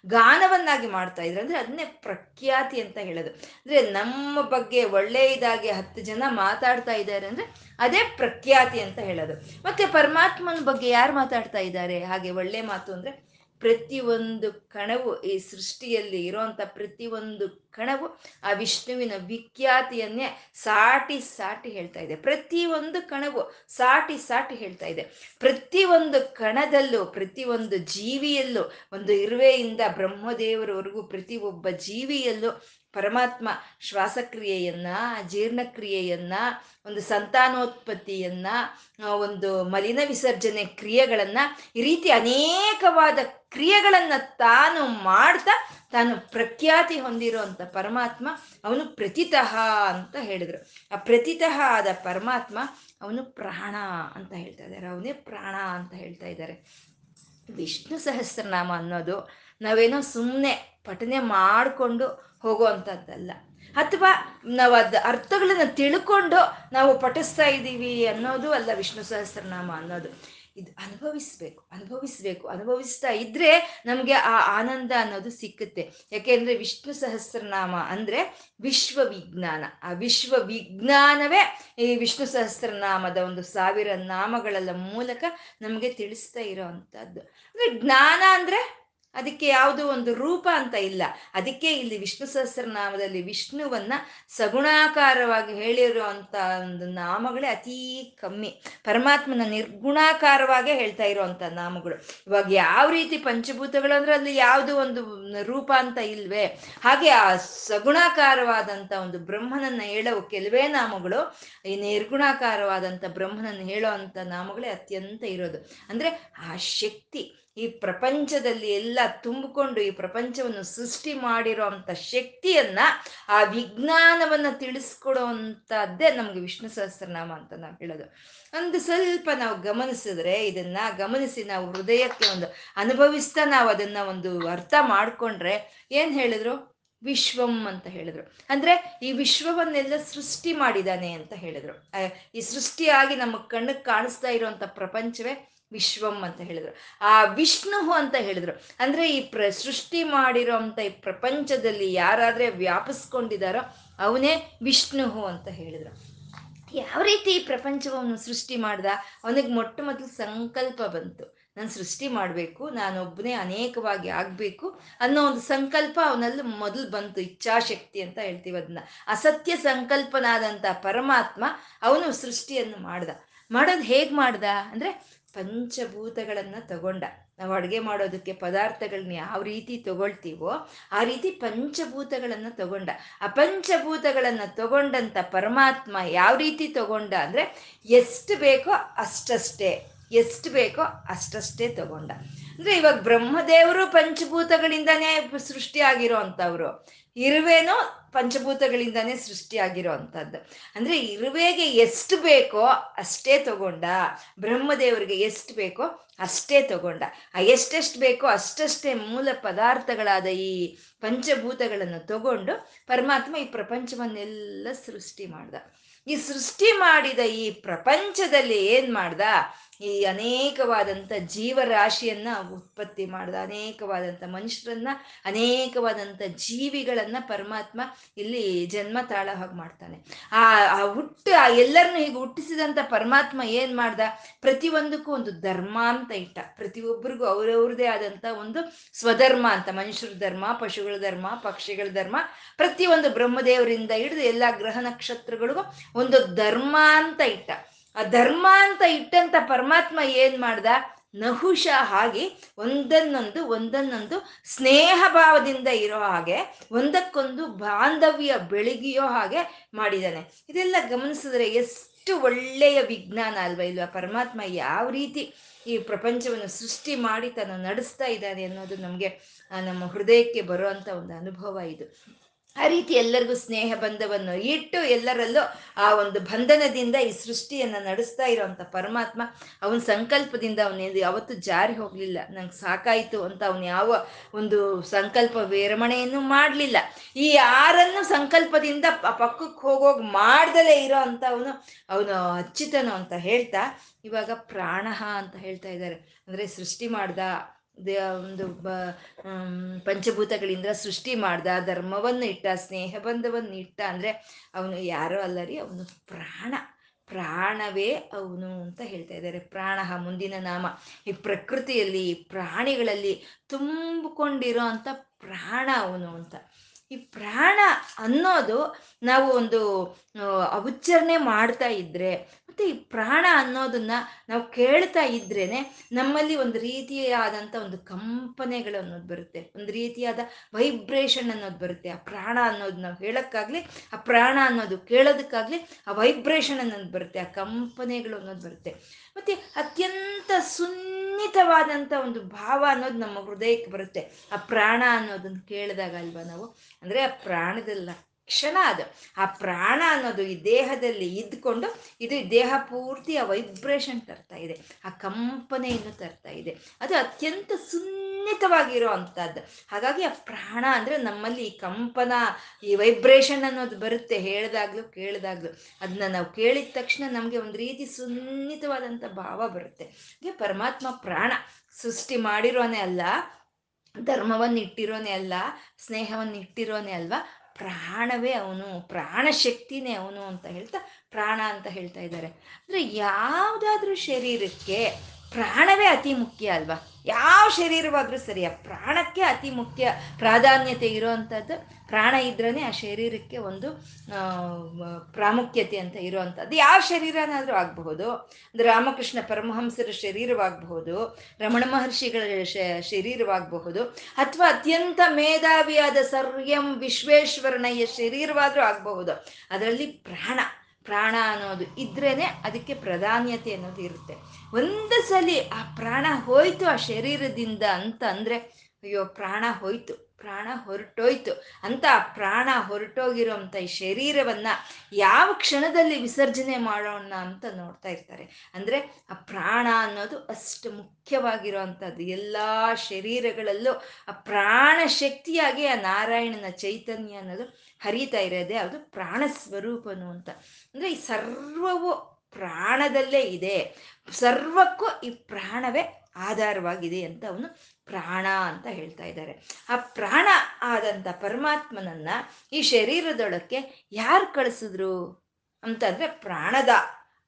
[SPEAKER 1] ಗಾನವನ್ನಾಗಿ ಮಾಡ್ತಾ ಇದ್ರು. ಅಂದ್ರೆ ಅದನ್ನೇ ಪ್ರಖ್ಯಾತಿ ಅಂತ ಹೇಳೋದು. ಅಂದ್ರೆ ನಮ್ಮ ಬಗ್ಗೆ ಒಳ್ಳೆಯದಾಗಿ ಹತ್ತು ಜನ ಮಾತಾಡ್ತಾ ಇದ್ದಾರೆ ಅಂದ್ರೆ ಅದೇ ಪ್ರಖ್ಯಾತಿ ಅಂತ ಹೇಳೋದು. ಮತ್ತೆ ಪರಮಾತ್ಮನ ಬಗ್ಗೆ ಯಾರು ಮಾತಾಡ್ತಾ ಇದ್ದಾರೆ? ಹಾಗೆ ಒಳ್ಳೆ ಮಾತು ಅಂದ್ರೆ ಪ್ರತಿಯೊಂದು ಕಣವು ಈ ಸೃಷ್ಟಿಯಲ್ಲಿ ಇರೋಂಥ ಪ್ರತಿಯೊಂದು ಕಣವು ಆ ವಿಷ್ಣುವಿನ ವಿಖ್ಯಾತಿಯನ್ನೇ ಸಾಟಿ ಸಾಟಿ ಹೇಳ್ತಾ ಇದೆ. ಪ್ರತಿಯೊಂದು ಕಣವು ಸಾಟಿ ಸಾಟಿ ಹೇಳ್ತಾ ಇದೆ. ಪ್ರತಿಯೊಂದು ಕಣದಲ್ಲೂ, ಪ್ರತಿಯೊಂದು ಜೀವಿಯಲ್ಲೂ, ಒಂದು ಇರುವೆಯಿಂದ ಬ್ರಹ್ಮದೇವರವರೆಗೂ ಪ್ರತಿ ಒಬ್ಬ ಜೀವಿಯಲ್ಲೂ ಪರಮಾತ್ಮ ಶ್ವಾಸಕ್ರಿಯೆಯನ್ನ, ಜೀರ್ಣಕ್ರಿಯೆಯನ್ನ, ಒಂದು ಸಂತಾನೋತ್ಪತ್ತಿಯನ್ನ ಒಂದು ಮಲಿನ ವಿಸರ್ಜನೆ ಕ್ರಿಯೆಗಳನ್ನ ಈ ರೀತಿ ಅನೇಕವಾದ ಕ್ರಿಯೆಗಳನ್ನ ತಾನು ಮಾಡ್ತಾ ತಾನು ಪ್ರಖ್ಯಾತಿ ಹೊಂದಿರುವಂತ ಪರಮಾತ್ಮ ಅವನು ಪ್ರತಿತಃ ಅಂತ ಹೇಳಿದ್ರು. ಆ ಪ್ರತಿತಃ ಆದ ಪರಮಾತ್ಮ ಅವನು ಪ್ರಾಣ ಅಂತ ಹೇಳ್ತಾ ಇದ್ದಾರೆ. ಅವನೇ ಪ್ರಾಣ ಅಂತ ಹೇಳ್ತಾ ಇದ್ದಾರೆ. ವಿಷ್ಣು ಸಹಸ್ರನಾಮ ಅನ್ನೋದು ನಾವೇನೋ ಸುಮ್ಮನೆ ಪಠನೆ ಮಾಡಿಕೊಂಡು ಹೋಗುವಂಥದ್ದಲ್ಲ ಅಥವಾ ನಾವು ಅದ ಅರ್ಥಗಳನ್ನ ತಿಳ್ಕೊಂಡು ನಾವು ಪಠಿಸ್ತಾ ಇದ್ದೀವಿ ಅನ್ನೋದು ಅಲ್ಲ ವಿಷ್ಣು ಸಹಸ್ರನಾಮ ಅನ್ನೋದು. ಇದು ಅನುಭವಿಸ್ಬೇಕು ಅನುಭವಿಸ್ಬೇಕು. ಅನುಭವಿಸ್ತಾ ಇದ್ರೆ ನಮಗೆ ಆ ಆನಂದ ಅನ್ನೋದು ಸಿಕ್ಕುತ್ತೆ. ಯಾಕೆಂದ್ರೆ ವಿಷ್ಣು ಸಹಸ್ರನಾಮ ಅಂದ್ರೆ ವಿಶ್ವ ವಿಜ್ಞಾನ ಆ ವಿಶ್ವ ವಿಜ್ಞಾನವೇ ಈ ವಿಷ್ಣು ಸಹಸ್ರನಾಮದ ಒಂದು ಸಾವಿರ ನಾಮಗಳ ಮೂಲಕ ನಮಗೆ ತಿಳಿಸ್ತಾ ಇರೋ ಅಂಥದ್ದು ಅಂದ್ರೆ ಜ್ಞಾನ ಅಂದ್ರೆ ಅದಕ್ಕೆ ಯಾವುದು ಒಂದು ರೂಪ ಅಂತ ಇಲ್ಲ. ಅದಕ್ಕೆ ಇಲ್ಲಿ ವಿಷ್ಣು ಸಹಸ್ರನಾಮದಲ್ಲಿ ವಿಷ್ಣುವನ್ನ ಸಗುಣಾಕಾರವಾಗಿ ಹೇಳಿರುವಂತ ಒಂದು ನಾಮಗಳೇ ಅತೀ ಕಮ್ಮಿ. ಪರಮಾತ್ಮನ ನಿರ್ಗುಣಾಕಾರವಾಗೇ ಹೇಳ್ತಾ ಇರುವಂತ ನಾಮಗಳು. ಇವಾಗ ಯಾವ ರೀತಿ ಪಂಚಭೂತಗಳು ಅಂದ್ರೆ ಅಲ್ಲಿ ಯಾವುದು ಒಂದು ರೂಪ ಅಂತ ಇಲ್ವೇ. ಹಾಗೆ ಆ ಸಗುಣಾಕಾರವಾದಂತ ಒಂದು ಬ್ರಹ್ಮನನ್ನ ಹೇಳೋ ಕೆಲವೇ ನಾಮಗಳು ಈ ನಿರ್ಗುಣಾಕಾರವಾದಂತ ಬ್ರಹ್ಮನನ್ನು ಹೇಳೋ ಅಂತ ನಾಮಗಳೇ ಅತ್ಯಂತ ಇರೋದು. ಅಂದ್ರೆ ಆ ಶಕ್ತಿ ಈ ಪ್ರಪಂಚದಲ್ಲಿ ಎಲ್ಲ ತುಂಬಿಕೊಂಡು ಈ ಪ್ರಪಂಚವನ್ನು ಸೃಷ್ಟಿ ಮಾಡಿರೋ ಅಂಥ ಶಕ್ತಿಯನ್ನ ಆ ವಿಜ್ಞಾನವನ್ನ ತಿಳಿಸ್ಕೊಡೋ ಅಂಥದ್ದೇ ನಮ್ಗೆ ವಿಷ್ಣು ಸಹಸ್ರನಾಮ ಅಂತ ನಾವು ಹೇಳೋದು. ಒಂದು ಸ್ವಲ್ಪ ನಾವು ಗಮನಿಸಿದ್ರೆ ಇದನ್ನ ಗಮನಿಸಿ ನಾವು ಹೃದಯಕ್ಕೆ ಒಂದು ಅನುಭವಿಸ್ತಾ ನಾವು ಅದನ್ನ ಒಂದು ಅರ್ಥ ಮಾಡ್ಕೊಂಡ್ರೆ ಏನ್ ಹೇಳಿದ್ರು? ವಿಶ್ವಂ ಅಂತ ಹೇಳಿದ್ರು. ಅಂದ್ರೆ ಈ ವಿಶ್ವವನ್ನೆಲ್ಲ ಸೃಷ್ಟಿ ಮಾಡಿದಾನೆ ಅಂತ ಹೇಳಿದ್ರು. ಈ ಸೃಷ್ಟಿಯಾಗಿ ನಮ್ಮ ಕಣ್ಣಿಗೆ ಕಾಣಿಸ್ತಾ ಇರುವಂತ ಪ್ರಪಂಚವೇ ವಿಶ್ವಂ ಅಂತ ಹೇಳಿದ್ರು. ಆ ವಿಷ್ಣು ಅಂತ ಹೇಳಿದ್ರು. ಅಂದ್ರೆ ಈ ಪ್ರ ಸೃಷ್ಟಿ ಅಂತ ಈ ಪ್ರಪಂಚದಲ್ಲಿ ಯಾರಾದ್ರೆ ವ್ಯಾಪಿಸ್ಕೊಂಡಿದಾರೋ ಅವನೇ ವಿಷ್ಣು ಅಂತ ಹೇಳಿದ್ರು. ಯಾವ ರೀತಿ ಈ ಪ್ರಪಂಚವನ್ನು ಸೃಷ್ಟಿ ಮಾಡ್ದ? ಅವನಿಗೆ ಮೊಟ್ಟ ಮೊದಲು ಸಂಕಲ್ಪ ಬಂತು. ನಾನು ಸೃಷ್ಟಿ ಮಾಡಬೇಕು, ನಾನೊಬ್ಬನೇ ಅನೇಕವಾಗಿ ಆಗಬೇಕು ಅನ್ನೋ ಒಂದು ಸಂಕಲ್ಪ ಅವನಲ್ಲಿ ಮೊದಲು ಬಂತು. ಇಚ್ಛಾಶಕ್ತಿ ಅಂತ ಹೇಳ್ತೀವಿ ಅದನ್ನ. ಅಸತ್ಯ ಸಂಕಲ್ಪನಾದಂಥ ಪರಮಾತ್ಮ ಅವನು ಸೃಷ್ಟಿಯನ್ನು ಮಾಡ್ದ. ಮಾಡೋದು ಹೇಗೆ ಮಾಡ್ದ? ಅಂದರೆ ಪಂಚಭೂತಗಳನ್ನ ತಗೊಂಡ. ನಾವು ಅಡುಗೆ ಮಾಡೋದಕ್ಕೆ ಪದಾರ್ಥಗಳನ್ನ ಯಾವ ರೀತಿ ತಗೊಳ್ತೀವೋ ಆ ರೀತಿ ಪಂಚಭೂತಗಳನ್ನು ತಗೊಂಡ. ಆ ಪಂಚಭೂತಗಳನ್ನು ತಗೊಂಡಂತ ಪರಮಾತ್ಮ ಯಾವ ರೀತಿ ತಗೊಂಡ ಅಂದ್ರೆ ಎಷ್ಟು ಬೇಕೋ ಅಷ್ಟಷ್ಟೇ, ಎಷ್ಟು ಬೇಕೋ ಅಷ್ಟಷ್ಟೇ ತಗೊಂಡ. ಅಂದ್ರೆ ಇವಾಗ ಬ್ರಹ್ಮದೇವರು ಪಂಚಭೂತಗಳಿಂದಾನೇ ಸೃಷ್ಟಿ ಆಗಿರೋ ಅಂತವ್ರು ಇರುವೆನೂ ಪಂಚಭೂತಗಳಿಂದಾನೇ ಸೃಷ್ಟಿ ಆಗಿರೋ ಅಂಥದ್ದು ಅಂದ್ರೆ ಇರುವೆಗೆ ಎಷ್ಟು ಬೇಕೋ ಅಷ್ಟೇ ತಗೊಂಡ, ಬ್ರಹ್ಮದೇವರಿಗೆ ಎಷ್ಟು ಬೇಕೋ ಅಷ್ಟೇ ತಗೊಂಡ. ಆ ಎಷ್ಟೆಷ್ಟು ಬೇಕೋ ಅಷ್ಟಷ್ಟೇ ಮೂಲ ಪದಾರ್ಥಗಳಾದ ಈ ಪಂಚಭೂತಗಳನ್ನು ತಗೊಂಡು ಪರಮಾತ್ಮ ಈ ಪ್ರಪಂಚವನ್ನೆಲ್ಲ ಸೃಷ್ಟಿ ಮಾಡ್ದ. ಈ ಸೃಷ್ಟಿ ಮಾಡಿದ ಈ ಪ್ರಪಂಚದಲ್ಲಿ ಏನು ಮಾಡ್ದ? ಈ ಅನೇಕವಾದಂಥ ಜೀವರಾಶಿಯನ್ನ ಉತ್ಪತ್ತಿ ಮಾಡಿದ ಅನೇಕವಾದಂಥ ಮನುಷ್ಯರನ್ನ ಅನೇಕವಾದಂಥ ಜೀವಿಗಳನ್ನ ಪರಮಾತ್ಮ ಇಲ್ಲಿ ಜನ್ಮ ತಾಳ ಹಾಗೆ ಮಾಡ್ತಾನೆ. ಆ ಹುಟ್ಟು, ಆ ಎಲ್ಲರನ್ನು ಹೀಗೆ ಹುಟ್ಟಿಸಿದಂಥ ಪರಮಾತ್ಮ ಏನ್ ಮಾಡ್ದ? ಪ್ರತಿಯೊಂದಕ್ಕೂ ಒಂದು ಧರ್ಮ ಅಂತ ಇಟ್ಟ. ಪ್ರತಿಯೊಬ್ಬರಿಗೂ ಅವ್ರವ್ರದೇ ಆದಂಥ ಒಂದು ಸ್ವಧರ್ಮ ಅಂತ. ಮನುಷ್ಯರ ಧರ್ಮ, ಪಶುಗಳ ಧರ್ಮ, ಪಕ್ಷಿಗಳ ಧರ್ಮ, ಪ್ರತಿಯೊಂದು ಬ್ರಹ್ಮದೇವರಿಂದ ಹಿಡಿದು ಎಲ್ಲ ಗ್ರಹ ನಕ್ಷತ್ರಗಳಿಗೂ ಒಂದು ಧರ್ಮ ಅಂತ ಇಟ್ಟ. ಆ ಧರ್ಮ ಅಂತ ಇಟ್ಟಂತ ಪರಮಾತ್ಮ ಏನ್ ಮಾಡ್ದ? ನಹುಷ ಹಾಗೆ ಒಂದನ್ನೊಂದು ಒಂದನ್ನೊಂದು ಸ್ನೇಹ ಭಾವದಿಂದ ಇರೋ ಹಾಗೆ, ಒಂದಕ್ಕೊಂದು ಬಾಂಧವ್ಯ ಬೆಳಗಿಯೋ ಹಾಗೆ ಮಾಡಿದ್ದಾನೆ ಇದೆಲ್ಲ ಗಮನಿಸಿದ್ರೆ ಎಷ್ಟು ಒಳ್ಳೆಯ ವಿಜ್ಞಾನ ಅಲ್ವಾ ಇಲ್ವಾ? ಪರಮಾತ್ಮ ಯಾವ ರೀತಿ ಈ ಪ್ರಪಂಚವನ್ನು ಸೃಷ್ಟಿ ಮಾಡಿ ತಾನು ನಡೆಸ್ತಾ ಇದ್ದಾನೆ ಅನ್ನೋದು ನಮಗೆ ನಮ್ಮ ಹೃದಯಕ್ಕೆ ಬರುವಂತ ಒಂದು ಅನುಭವ ಇದು. ಆ ರೀತಿ ಎಲ್ಲರಿಗೂ ಸ್ನೇಹ ಬಂಧವನ್ನು ಇಟ್ಟು ಎಲ್ಲರಲ್ಲೂ ಆ ಒಂದು ಬಂಧನದಿಂದ ಈ ಸೃಷ್ಟಿಯನ್ನು ನಡೆಸ್ತಾ ಇರೋವಂಥ ಪರಮಾತ್ಮ, ಅವನ ಸಂಕಲ್ಪದಿಂದ ಅವನ ಯಾವತ್ತು ಜಾರಿ ಹೋಗಲಿಲ್ಲ. ನಂಗೆ ಸಾಕಾಯಿತು ಅಂತ ಅವನು ಯಾವ ಒಂದು ಸಂಕಲ್ಪ ವಿರಮಣೆಯನ್ನು ಮಾಡಲಿಲ್ಲ. ಈ ಯಾರನ್ನು ಸಂಕಲ್ಪದಿಂದ ಪಕ್ಕಕ್ಕೆ ಹೋಗೋಗಿ ಮಾಡ್ದಲೇ ಇರೋ ಅಂತ ಅವನು ಅವನು ಅಂತ ಹೇಳ್ತಾ ಇವಾಗ ಪ್ರಾಣಃ ಅಂತ ಹೇಳ್ತಾ ಇದ್ದಾರೆ. ಅಂದರೆ ಸೃಷ್ಟಿ ಮಾಡ್ದ ಒಂದು, ಬ ಪಂಚಭೂತಗಳಿಂದ ಸೃಷ್ಟಿ ಮಾಡ್ದ, ಧರ್ಮವನ್ನು ಇಟ್ಟ ಸ್ನೇಹ ಬಂಧವನ್ನು ಇಟ್ಟ ಅಂದ್ರೆ ಅವನು ಯಾರೋ ಅಲ್ಲ ರೀ, ಅವನು ಪ್ರಾಣ, ಪ್ರಾಣವೇ ಅವನು ಅಂತ ಹೇಳ್ತಾ ಇದ್ದಾರೆ. ಪ್ರಾಣ ಮುಂದಿನ ನಾಮ. ಈ ಪ್ರಕೃತಿಯಲ್ಲಿ ಪ್ರಾಣಿಗಳಲ್ಲಿ ತುಂಬಿಕೊಂಡಿರೋ ಅಂತ ಪ್ರಾಣ ಅವನು ಅಂತ. ಈ ಪ್ರಾಣ ಅನ್ನೋದು ನಾವು ಒಂದು ಉಚ್ಚಾರಣೆ ಮಾಡ್ತಾ ಇದ್ರೆ ಮತ್ತೆ ಈ ಪ್ರಾಣ ಅನ್ನೋದನ್ನ ನಾವು ಕೇಳ್ತಾ ಇದ್ರೇನೆ ನಮ್ಮಲ್ಲಿ ಒಂದು ರೀತಿಯಾದಂಥ ಒಂದು ಕಂಪನೆಗಳು ಅನ್ನೋದು ಬರುತ್ತೆ. ಒಂದು ರೀತಿಯಾದ ವೈಬ್ರೇಷನ್ ಅನ್ನೋದು ಬರುತ್ತೆ. ಆ ಪ್ರಾಣ ಅನ್ನೋದು ನಾವು ಹೇಳೋಕ್ಕಾಗ್ಲಿ, ಆ ಪ್ರಾಣ ಅನ್ನೋದು ಕೇಳೋದಕ್ಕಾಗ್ಲಿ ಆ ವೈಬ್ರೇಷನ್ ಅನ್ನೋದು ಬರುತ್ತೆ. ಆ ಕಂಪನೆಗಳು ಅನ್ನೋದು ಬರುತ್ತೆ. ಮತ್ತೆ ಅತ್ಯಂತ ಸುನ್ನಿತವಾದಂಥ ಒಂದು ಭಾವ ಅನ್ನೋದು ನಮ್ಮ ಹೃದಯಕ್ಕೆ ಬರುತ್ತೆ. ಆ ಪ್ರಾಣ ಅನ್ನೋದನ್ನ ಕೇಳಿದಾಗ ಅಲ್ವಾ ನಾವು? ಅಂದ್ರೆ ಆ ಪ್ರಾಣದ ಲಕ್ಷಣ ಅದು. ಆ ಪ್ರಾಣ ಅನ್ನೋದು ಈ ದೇಹದಲ್ಲಿ ಇದ್ಕೊಂಡು ಇದು ದೇಹ ಪೂರ್ತಿ ಆ ವೈಬ್ರೇಷನ್ ತರ್ತಾ ಇದೆ. ಆ ಕಂಪನೆಯನ್ನು ತರ್ತಾ ಇದೆ. ಅದು ಅತ್ಯಂತ ಸುನ್ನಿತವಾಗಿರೋ ಅಂಥದ್ದು. ಹಾಗಾಗಿ ಆ ಪ್ರಾಣ ಅಂದ್ರೆ ನಮ್ಮಲ್ಲಿ ಈ ಕಂಪನ, ಈ ವೈಬ್ರೇಷನ್ ಅನ್ನೋದು ಬರುತ್ತೆ ಹೇಳ್ದಾಗ್ಲೂ ಕೇಳ್ದಾಗ್ಲೂ. ಅದನ್ನ ನಾವು ಕೇಳಿದ ತಕ್ಷಣ ನಮಗೆ ಒಂದು ರೀತಿ ಸುನ್ನಿತವಾದಂಥ ಭಾವ ಬರುತ್ತೆ. ಹಾಗೆ ಪರಮಾತ್ಮ ಪ್ರಾಣ ಸೃಷ್ಟಿ ಮಾಡಿರೋನೇ ಅಲ್ಲ ಧರ್ಮವನ್ನು ಇಟ್ಟಿರೋನೇ ಅಲ್ಲ ಸ್ನೇಹವನ್ನು ಇಟ್ಟಿರೋನೇ ಅಲ್ವಾ? ಪ್ರಾಣವೇ ಅವನು ಪ್ರಾಣ ಶಕ್ತಿನೇ ಅವನು ಅಂತ ಹೇಳ್ತಾ ಪ್ರಾಣ ಅಂತ ಹೇಳ್ತಾ ಇದ್ದಾರೆ. ಅಂದರೆ ಯಾವುದಾದ್ರೂ ಶರೀರಕ್ಕೆ ಪ್ರಾಣವೇ ಅತಿ ಮುಖ್ಯ ಅಲ್ವಾ? ಯಾವ ಶರೀರವಾದ್ರೂ ಸರಿ, ಆ ಪ್ರಾಣಕ್ಕೆ ಅತಿ ಮುಖ್ಯ ಪ್ರಾಧಾನ್ಯತೆ ಇರುವಂಥದ್ದು ಪ್ರಾಣ ಇದ್ರೇ ಆ ಶರೀರಕ್ಕೆ ಒಂದು ಪ್ರಾಮುಖ್ಯತೆ ಅಂತ ಇರುವಂಥದ್ದು ಯಾವ ಶರೀರನಾದರೂ ಆಗಬಹುದು, ಅಂದ್ರೆ ರಾಮಕೃಷ್ಣ ಪರಮಹಂಸರ ಶರೀರವಾಗಬಹುದು, ರಮಣ ಮಹರ್ಷಿಗಳ ಶರೀರವಾಗಬಹುದು, ಅಥವಾ ಅತ್ಯಂತ ಮೇಧಾವಿಯಾದ ಸರ್ಯಂ ವಿಶ್ವೇಶ್ವರನಯ್ಯ ಶರೀರವಾದರೂ ಆಗಬಹುದು. ಅದರಲ್ಲಿ ಪ್ರಾಣ. ಪ್ರಾಣ ಅನ್ನೋದು ಇದ್ರೇನೆ ಅದಕ್ಕೆ ಪ್ರಾಧಾನ್ಯತೆ ಅನ್ನೋದು ಇರುತ್ತೆ. ಒಂದು ಸಲಿ ಆ ಪ್ರಾಣ ಹೋಯ್ತು ಆ ಶರೀರದಿಂದ ಅಂತ ಅಂದ್ರೆ, ಅಯ್ಯೋ, ಪ್ರಾಣ ಹೋಯ್ತು. ಪ್ರಾಣ ಹೊರಟೋಯ್ತು. ಅಂತ ಪ್ರಾಣ ಹೊರಟೋಗಿರೋಂಥ ಈ ಶರೀರವನ್ನ ಯಾವ ಕ್ಷಣದಲ್ಲಿ ವಿಸರ್ಜನೆ ಮಾಡೋಣ ಅಂತ ನೋಡ್ತಾ ಇರ್ತಾರೆ. ಅಂದ್ರೆ ಆ ಪ್ರಾಣ ಅನ್ನೋದು ಅಷ್ಟು ಮುಖ್ಯವಾಗಿರೋವಂಥದ್ದು ಎಲ್ಲ ಶರೀರಗಳಲ್ಲೂ ಆ ಪ್ರಾಣ ಶಕ್ತಿಯಾಗಿ ಆ ನಾರಾಯಣನ ಚೈತನ್ಯ ಅನ್ನೋದು ಹರಿತಾ ಇರೋದೆ ಅದು ಪ್ರಾಣ ಸ್ವರೂಪನು ಅಂತ. ಅಂದ್ರೆ ಈ ಸರ್ವವು ಪ್ರಾಣದಲ್ಲೇ ಇದೆ. ಸರ್ವಕ್ಕೂ ಈ ಪ್ರಾಣವೇ ಆಧಾರವಾಗಿದೆ ಅಂತ ಅವನು ಪ್ರಾಣ ಅಂತ ಹೇಳ್ತಾ ಇದ್ದಾರೆ. ಆ ಪ್ರಾಣ ಆದಂಥ ಪರಮಾತ್ಮನನ್ನ ಈ ಶರೀರದೊಳಕ್ಕೆ ಯಾರು ಕಳಿಸಿದ್ರು? ಅಂತಂದ್ರೆ ಪ್ರಾಣದ.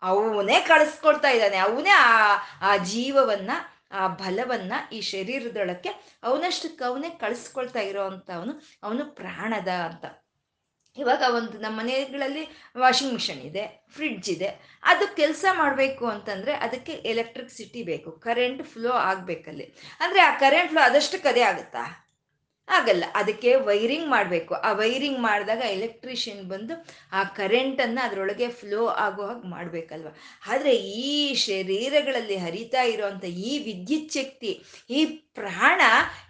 [SPEAKER 1] ಅವನೇ ಕಳಿಸ್ಕೊಳ್ತಾ ಇದ್ದಾನೆ. ಅವನೇ ಆ ಆ ಜೀವವನ್ನ, ಆ ಬಲವನ್ನ ಈ ಶರೀರದೊಳಕ್ಕೆ ಅವನಷ್ಟಕ್ಕೆ ಅವನೇ ಕಳಿಸ್ಕೊಳ್ತಾ ಇರೋ ಅಂತ ಅವನು ಅವನು ಪ್ರಾಣದ ಅಂತ. ಇವಾಗ ಒಂದು ನಮ್ಮ ಮನೆಗಳಲ್ಲಿ ವಾಷಿಂಗ್ ಮಿಷನ್ ಇದೆ ಫ್ರಿಡ್ಜ್ ಇದೆ. ಅದು ಕೆಲಸ ಮಾಡಬೇಕು ಅಂತಂದರೆ ಅದಕ್ಕೆ ಎಲೆಕ್ಟ್ರಿಕ್ಸಿಟಿ ಬೇಕು ಕರೆಂಟ್ ಫ್ಲೋ ಆಗಬೇಕಲ್ಲಿ. ಅಂದರೆ ಆ ಕರೆಂಟ್ ಫ್ಲೋ ಅದಷ್ಟಕ್ಕೆ ಅದೇ ಆಗುತ್ತಾ? ಆಗಲ್ಲ. ಅದಕ್ಕೆ ವೈರಿಂಗ್ ಮಾಡಬೇಕು. ಆ ವೈರಿಂಗ್ ಮಾಡಿದಾಗ ಎಲೆಕ್ಟ್ರಿಷಿಯನ್ ಬಂದು ಆ ಕರೆಂಟನ್ನು ಅದರೊಳಗೆ ಫ್ಲೋ ಆಗೋ ಹಾಗೆ ಮಾಡಬೇಕಲ್ವ? ಆದರೆ ಈ ಶರೀರಗಳಲ್ಲಿ ಹರಿತಾ ಇರೋವಂಥ ಈ ವಿದ್ಯುತ್ ಶಕ್ತಿ, ಈ ಪ್ರಾಣ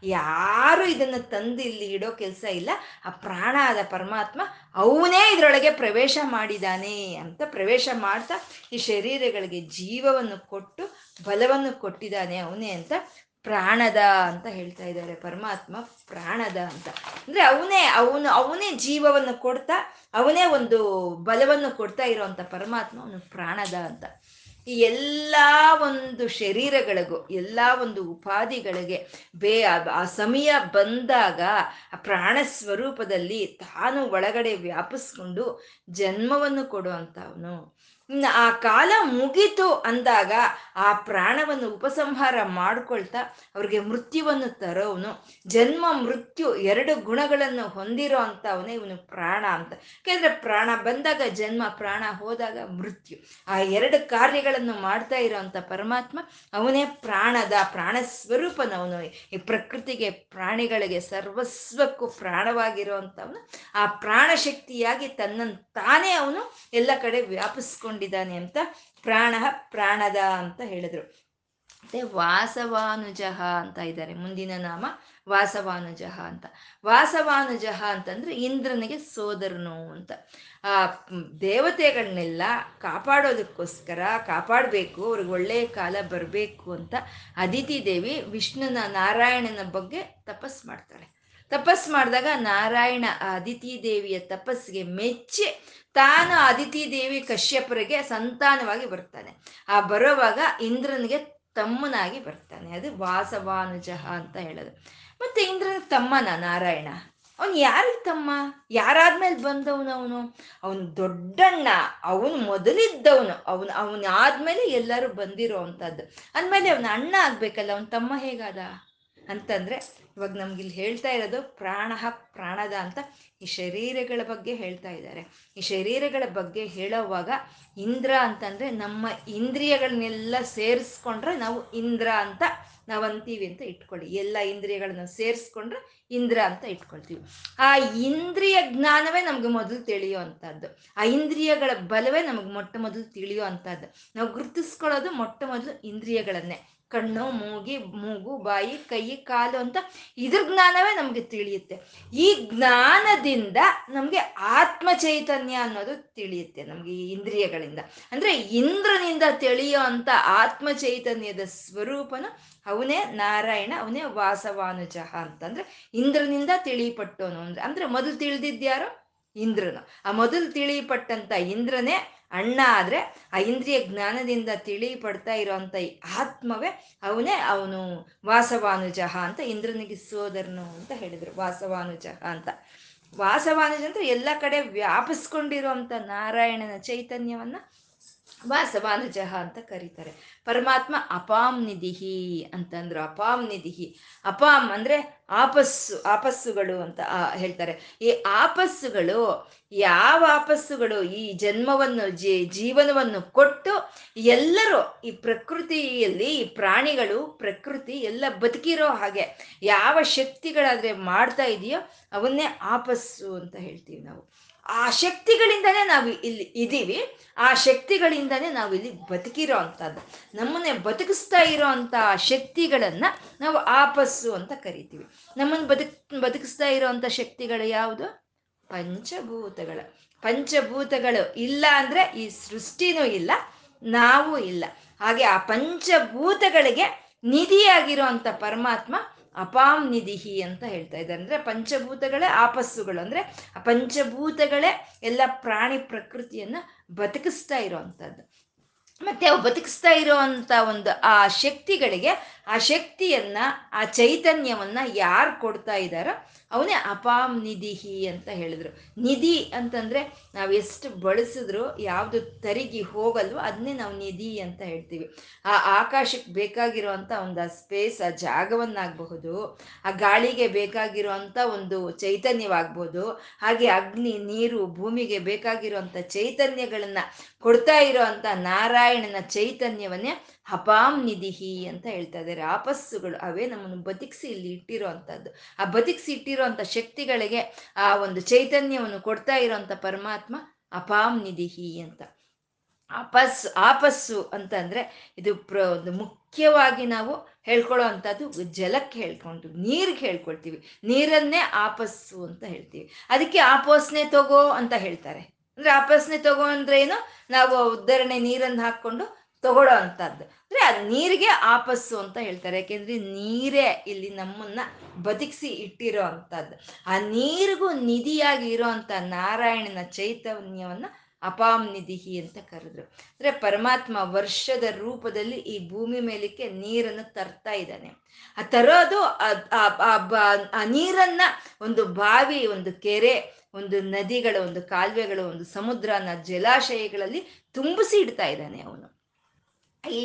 [SPEAKER 1] ಯಾರು ಇದನ್ನು ತಂದು ಇಲ್ಲಿ ಇಡೋ ಕೆಲಸ ಇಲ್ಲ. ಆ ಪ್ರಾಣ ಆದ ಪರಮಾತ್ಮ ಅವನೇ ಇದರೊಳಗೆ ಪ್ರವೇಶ ಮಾಡಿದಾನೆ ಅಂತ ಪ್ರವೇಶ ಮಾಡ್ತಾ ಈ ಶರೀರಗಳಿಗೆ ಜೀವವನ್ನು ಕೊಟ್ಟು ಬಲವನ್ನು ಕೊಟ್ಟಿದ್ದಾನೆ ಅವನೇ ಅಂತ ಪ್ರಾಣದ ಅಂತ ಹೇಳ್ತಾ ಇದ್ದಾರೆ, ಪರಮಾತ್ಮ ಪ್ರಾಣದ ಅಂತ. ಅಂದ್ರೆ ಅವನೇ, ಅವನು, ಅವನೇ ಜೀವವನ್ನು ಕೊಡ್ತಾ, ಅವನೇ ಒಂದು ಬಲವನ್ನು ಕೊಡ್ತಾ ಇರೋವಂಥ ಪರಮಾತ್ಮ ಅವನು ಪ್ರಾಣದ ಅಂತ. ಈ ಎಲ್ಲ ಒಂದು ಶರೀರಗಳಿಗೂ, ಎಲ್ಲ ಒಂದು ಉಪಾಧಿಗಳಿಗೆ ಬೇ, ಆ ಸಮಯ ಬಂದಾಗ ಆ ಪ್ರಾಣ ಸ್ವರೂಪದಲ್ಲಿ ತಾನು ಒಳಗಡೆ ವ್ಯಾಪಿಸ್ಕೊಂಡು ಜನ್ಮವನ್ನು ಕೊಡುವಂಥವನು. ಆ ಕಾಲ ಮುಗೀತು ಅಂದಾಗ ಆ ಪ್ರಾಣವನ್ನು ಉಪಸಂಹಾರ ಮಾಡ್ಕೊಳ್ತಾ ಅವ್ರಿಗೆ ಮೃತ್ಯುವನ್ನು ತರೋವನು. ಜನ್ಮ, ಮೃತ್ಯು ಎರಡು ಗುಣಗಳನ್ನು ಹೊಂದಿರೋ ಅಂಥವನೇ ಇವನು ಪ್ರಾಣ ಅಂತ. ಯಾಕೆಂದ್ರೆ ಪ್ರಾಣ ಬಂದಾಗ ಜನ್ಮ, ಪ್ರಾಣ ಹೋದಾಗ ಮೃತ್ಯು. ಆ ಎರಡು ಕಾರ್ಯಗಳನ್ನು ಮಾಡ್ತಾ ಇರೋವಂಥ ಪರಮಾತ್ಮ ಅವನೇ ಪ್ರಾಣದ ಪ್ರಾಣ ಸ್ವರೂಪನವನು. ಈ ಪ್ರಕೃತಿಗೆ, ಪ್ರಾಣಿಗಳಿಗೆ ಸರ್ವಸ್ವಕ್ಕೂ ಪ್ರಾಣವಾಗಿರುವಂಥವನು ಆ ಪ್ರಾಣ ಶಕ್ತಿಯಾಗಿ ತನ್ನನ್ನು ತಾನೇ ಅವನು ಎಲ್ಲ ಕಡೆ ವ್ಯಾಪಿಸ್ಕೊಂಡು ಕೊಂಡಿದ್ದಾನೆ ಅಂತ ಪ್ರಾಣ ಪ್ರಾಣದ ಅಂತ ಹೇಳಿದ್ರು. ಮತ್ತೆ ವಾಸವಾನುಜಹ ಅಂತ ಇದ್ದಾರೆ, ಮುಂದಿನ ನಾಮ ವಾಸವಾನುಜಹ ಅಂತ. ವಾಸವಾನುಜಹ ಅಂತಂದ್ರೆ ಇಂದ್ರನಿಗೆ ಸೋದರನು ಅಂತ. ಆ ದೇವತೆಗಳನ್ನೆಲ್ಲ ಕಾಪಾಡೋದಕ್ಕೋಸ್ಕರ ಕಾಪಾಡಬೇಕು, ಅವ್ರಿಗೆ ಒಳ್ಳೆಯ ಕಾಲ ಬರಬೇಕು ಅಂತ ಅದಿತಿ ದೇವಿ ವಿಷ್ಣುನ ನಾರಾಯಣನ ಬಗ್ಗೆ ತಪಸ್ ಮಾಡ್ತಾಳೆ ತಪಸ್ ಮಾಡಿದಾಗ ನಾರಾಯಣ ಅದಿತಿ ದೇವಿಯ ತಪಸ್ಸಿಗೆ ಮೆಚ್ಚಿ ತಾನು ಅದಿತಿ ದೇವಿ ಕಶ್ಯಪರಿಗೆ ಸಂತಾನವಾಗಿ ಬರ್ತಾನೆ. ಆ ಬರೋವಾಗ ಇಂದ್ರನಿಗೆ ತಮ್ಮನಾಗಿ ಬರ್ತಾನೆ. ಅದು ವಾಸವಾನುಜ ಅಂತ ಹೇಳೋದು. ಮತ್ತೆ ಇಂದ್ರನ ತಮ್ಮನ ನಾರಾಯಣ. ಅವನು ಯಾರಿಗೆ ತಮ್ಮ? ಯಾರಾದ್ಮೇಲೆ ಬಂದವನು ಅವನು? ಅವನು ದೊಡ್ಡಣ್ಣ. ಅವನು ಮೊದಲಿದ್ದವನು. ಅವನು ಅವನು ಆದ್ಮೇಲೆ ಎಲ್ಲರೂ ಬಂದಿರೋ ಅಂಥದ್ದು ಅಂದಮೇಲೆ ಅವನ ಅಣ್ಣ ಆಗ್ಬೇಕಲ್ಲ, ಅವನ ತಮ್ಮ ಹೇಗಾದ? ಅಂತಂದ್ರೆ ಇವಾಗ ನಮ್ಗೆ ಇಲ್ಲಿ ಹೇಳ್ತಾ ಇರೋದು ಪ್ರಾಣ ಪ್ರಾಣದ ಅಂತ ಈ ಶರೀರಗಳ ಬಗ್ಗೆ ಹೇಳ್ತಾ ಇದ್ದಾರೆ. ಈ ಶರೀರಗಳ ಬಗ್ಗೆ ಹೇಳೋವಾಗ ಇಂದ್ರ ಅಂತಂದ್ರೆ ನಮ್ಮ ಇಂದ್ರಿಯಗಳನ್ನೆಲ್ಲ ಸೇರಿಸ್ಕೊಂಡ್ರೆ ನಾವು ಇಂದ್ರ ಅಂತ ನಾವು ಅಂತೀವಿ ಅಂತ ಇಟ್ಕೊಳ್ಳಿ. ಎಲ್ಲ ಇಂದ್ರಿಯಗಳನ್ನ ಸೇರಿಸ್ಕೊಂಡ್ರೆ ಇಂದ್ರ ಅಂತ ಇಟ್ಕೊಳ್ತೀವಿ. ಆ ಇಂದ್ರಿಯ ಜ್ಞಾನವೇ ನಮ್ಗೆ ಮೊದಲು ತಿಳಿಯೋ ಅಂಥದ್ದು ಆ ಇಂದ್ರಿಯಗಳ ಬಲವೇ ನಮಗೆ ಮೊಟ್ಟ ಮೊದಲು ತಿಳಿಯೋ ಅಂಥದ್ದು ನಾವು ಗುರುತಿಸ್ಕೊಳ್ಳೋದು ಮೊಟ್ಟ ಮೊದಲು ಇಂದ್ರಿಯಗಳನ್ನೇ. ಕಣ್ಣು, ಮೂಗಿ, ಮೂಗು, ಬಾಯಿ, ಕೈ, ಕಾಲು ಅಂತ ಇದ್ರ ಜ್ಞಾನವೇ ನಮಗೆ ತಿಳಿಯುತ್ತೆ. ಈ ಜ್ಞಾನದಿಂದ ನಮಗೆ ಆತ್ಮ ಚೈತನ್ಯ ಅನ್ನೋದು ತಿಳಿಯುತ್ತೆ ನಮಗೆ ಈ ಇಂದ್ರಿಯಗಳಿಂದ. ಅಂದ್ರೆ ಇಂದ್ರನಿಂದ ತಿಳಿಯೋ ಅಂತ ಆತ್ಮ ಚೈತನ್ಯದ ಸ್ವರೂಪನು ಅವನೇ ನಾರಾಯಣ, ಅವನೇ ವಾಸವಾನುಜಃ ಅಂತಂದ್ರೆ ಇಂದ್ರನಿಂದ ತಿಳಿಪಟ್ಟವನು. ಅಂದ್ರೆ ಅಂದ್ರೆ ಮೊದಲು ತಿಳಿದಿದ್ಯಾರು ಇಂದ್ರನು. ಆ ಮೊದಲು ತಿಳಿಪಟ್ಟಂತ ಇಂದ್ರನೇ ಅಣ್ಣ ಆದ್ರೆ ಆ ಇಂದ್ರಿಯ ಜ್ಞಾನದಿಂದ ತಿಳಿ ಪಡ್ತಾ ಇರೋಂಥ ಆತ್ಮವೇ ಅವನೇ ಅವನು ವಾಸವಾನುಜಹ ಅಂತ ಇಂದ್ರನಿಗೆ ಸೋದರನು ಅಂತ ಹೇಳಿದ್ರು ವಾಸವಾನುಜಹ ಅಂತ. ವಾಸವಾನುಜ ಅಂದ್ರೆ ಎಲ್ಲ ಕಡೆ ವ್ಯಾಪಿಸ್ಕೊಂಡಿರುವಂತ ನಾರಾಯಣನ ಚೈತನ್ಯವನ್ನ ವಾಸವಾನುಜಹ ಅಂತ ಕರೀತಾರೆ. ಪರಮಾತ್ಮ ಅಪಾಮ್ ನಿಧಿಹಿ ಅಂತಂದ್ರು ಅಪಾಮ್ ನಿಧಿಹಿ. ಅಪಾಮ್ ಅಂದ್ರೆ ಆಪಸ್ಸು, ಆಪಸ್ಸುಗಳು ಅಂತ ಹೇಳ್ತಾರೆ. ಈ ಆಪಸ್ಸುಗಳು, ಯಾವ ಆಪಸ್ಸುಗಳು, ಈ ಜನ್ಮವನ್ನು, ಜೀ, ಜೀವನವನ್ನು ಕೊಟ್ಟು ಎಲ್ಲರೂ ಈ ಪ್ರಕೃತಿಯಲ್ಲಿ, ಈ ಪ್ರಾಣಿಗಳು ಪ್ರಕೃತಿ ಎಲ್ಲ ಬದುಕಿರೋ ಹಾಗೆ ಯಾವ ಶಕ್ತಿಗಳಾದ್ರೆ ಮಾಡ್ತಾ ಇದೆಯೋ ಅವನ್ನೇ ಆಪಸ್ಸು ಅಂತ ಹೇಳ್ತೀವಿ ನಾವು. ಆ ಶಕ್ತಿಗಳಿಂದನೇ ನಾವು ಇಲ್ಲಿ ಇದ್ದೀವಿ, ಆ ಶಕ್ತಿಗಳಿಂದನೇ ನಾವು ಇಲ್ಲಿ ಬದುಕಿರೋ ಅಂಥದ್ದು. ನಮ್ಮನ್ನೇ ಬದುಕಿಸ್ತಾ ಇರೋ ಅಂಥ ಶಕ್ತಿಗಳನ್ನು ನಾವು ಆಪಸ್ಸು ಅಂತ ಕರಿತೀವಿ. ನಮ್ಮನ್ನು ಬದುಕ್, ಬದುಕಿಸ್ತಾ ಇರೋವಂಥ ಶಕ್ತಿಗಳು ಯಾವುದು? ಪಂಚಭೂತಗಳ. ಪಂಚಭೂತಗಳು ಇಲ್ಲ ಅಂದರೆ ಈ ಸೃಷ್ಟಿನೂ ಇಲ್ಲ, ನಾವು ಇಲ್ಲ. ಹಾಗೆ ಆ ಪಂಚಭೂತಗಳಿಗೆ ನಿಧಿಯಾಗಿರೋ ಅಂಥ ಪರಮಾತ್ಮ ಅಪಾಂ ನಿಧಿಹಿ ಅಂತ ಹೇಳ್ತಾ ಇದ್ದಾರೆ ಅಂದ್ರೆ ಪಂಚಭೂತಗಳೇ ಆಪಸ್ಸುಗಳು. ಅಂದ್ರೆ ಆ ಪಂಚಭೂತಗಳೇ ಎಲ್ಲ ಪ್ರಾಣಿ ಪ್ರಕೃತಿಯನ್ನ ಬದುಕಿಸ್ತಾ ಇರೋವಂಥದ್ದು ಮತ್ತೆ ಅವು ಬದುಕಿಸ್ತಾ ಇರೋವಂಥ ಒಂದು ಆ ಶಕ್ತಿಗಳಿಗೆ ಆ ಶಕ್ತಿಯನ್ನ, ಆ ಚೈತನ್ಯವನ್ನ ಯಾರು ಕೊಡ್ತಾ ಇದ್ದಾರೋ ಅವನೇ ಅಪಾಮ್ ನಿಧಿಹಿ ಅಂತ ಹೇಳಿದ್ರು. ನಿಧಿ ಅಂತಂದ್ರೆ ನಾವು ಎಷ್ಟು ಬಳಸಿದ್ರು ಯಾವುದು ತರಿಗಿ ಹೋಗಲ್ವೋ ಅದನ್ನೇ ನಾವು ನಿಧಿ ಅಂತ ಹೇಳ್ತೀವಿ. ಆ ಆಕಾಶಕ್ಕೆ ಬೇಕಾಗಿರುವಂಥ ಒಂದು ಆ ಸ್ಪೇಸ್ ಆ ಜಾಗವನ್ನಾಗಬಹುದು, ಆ ಗಾಳಿಗೆ ಬೇಕಾಗಿರುವಂಥ ಒಂದು ಚೈತನ್ಯವಾಗ್ಬೋದು ಹಾಗೆ ಅಗ್ನಿ, ನೀರು, ಭೂಮಿಗೆ ಬೇಕಾಗಿರುವಂಥ ಚೈತನ್ಯಗಳನ್ನ ಕೊಡ್ತಾ ಇರುವಂತ ನಾರಾಯಣನ ಚೈತನ್ಯವನ್ನೇ ಅಪಾಂ ನಿಧಿಹಿ ಅಂತ ಹೇಳ್ತಾ ಇದ್ದಾರೆ. ಆಪಸ್ಸುಗಳು ಅವೇ ನಮ್ಮನ್ನು ಬದುಕಿಸಿ ಇಲ್ಲಿ ಇಟ್ಟಿರೋ ಅಂಥದ್ದು. ಆ ಬದುಕಿಸಿ ಇಟ್ಟಿರೋ ಅಂಥ ಶಕ್ತಿಗಳಿಗೆ ಆ ಒಂದು ಚೈತನ್ಯವನ್ನು ಕೊಡ್ತಾ ಇರೋಂಥ ಪರಮಾತ್ಮ ಅಪಾಂ ನಿಧಿಹಿ ಅಂತ. ಆಪಸ್ಸು ಆಪಸ್ಸು ಅಂತಂದ್ರೆ ಇದು ಪ್ರ, ಒಂದು ಮುಖ್ಯವಾಗಿ ನಾವು ಹೇಳ್ಕೊಳ್ಳೋ ಅಂಥದ್ದು ಜಲಕ್ಕೆ ಹೇಳ್ಕೊಂಡು, ನೀರಿಗೆ ಹೇಳ್ಕೊಳ್ತೀವಿ. ನೀರನ್ನೇ ಆಪಸ್ಸು ಅಂತ ಹೇಳ್ತೀವಿ. ಅದಕ್ಕೆ ಆಪೋಸ್ನೆ ತಗೋ ಅಂತ ಹೇಳ್ತಾರೆ. ಅಂದ್ರೆ ಆಪಸ್ನೆ ತಗೋ ಅಂದ್ರೆ ಏನು? ನಾವು ಉದ್ಧರಣೆ ನೀರನ್ನು ಹಾಕ್ಕೊಂಡು ತಗೊಳ್ಳೋ ಅಂದ್ರೆ ಅದು ನೀರಿಗೆ ಆಪಸ್ಸು ಅಂತ ಹೇಳ್ತಾರೆ. ಯಾಕೆಂದ್ರೆ ನೀರೇ ಇಲ್ಲಿ ನಮ್ಮನ್ನ ಬದುಕಿಸಿ ಇಟ್ಟಿರೋ ಅಂಥದ್ದು ಆ ನೀರಿಗೂ ನಿಧಿಯಾಗಿ ಇರೋ ನಾರಾಯಣನ ಚೈತನ್ಯವನ್ನ ಅಪಾಮ್ ನಿಧಿಹಿ ಅಂತ ಕರೆದ್ರು. ಅಂದ್ರೆ ಪರಮಾತ್ಮ ವರ್ಷದ ರೂಪದಲ್ಲಿ ಈ ಭೂಮಿ ಮೇಲಕ್ಕೆ ನೀರನ್ನು ತರ್ತಾ ಇದ್ದಾನೆ. ಆ ತರೋದು ಆ ನೀರನ್ನ ಒಂದು ಬಾವಿ, ಒಂದು ಕೆರೆ, ಒಂದು ನದಿಗಳ, ಒಂದು ಕಾಲುವೆಗಳು, ಒಂದು ಸಮುದ್ರನ ಜಲಾಶಯಗಳಲ್ಲಿ ತುಂಬಿಸಿ ಇಡ್ತಾ ಇದ್ದಾನೆ ಅವನು. ಈ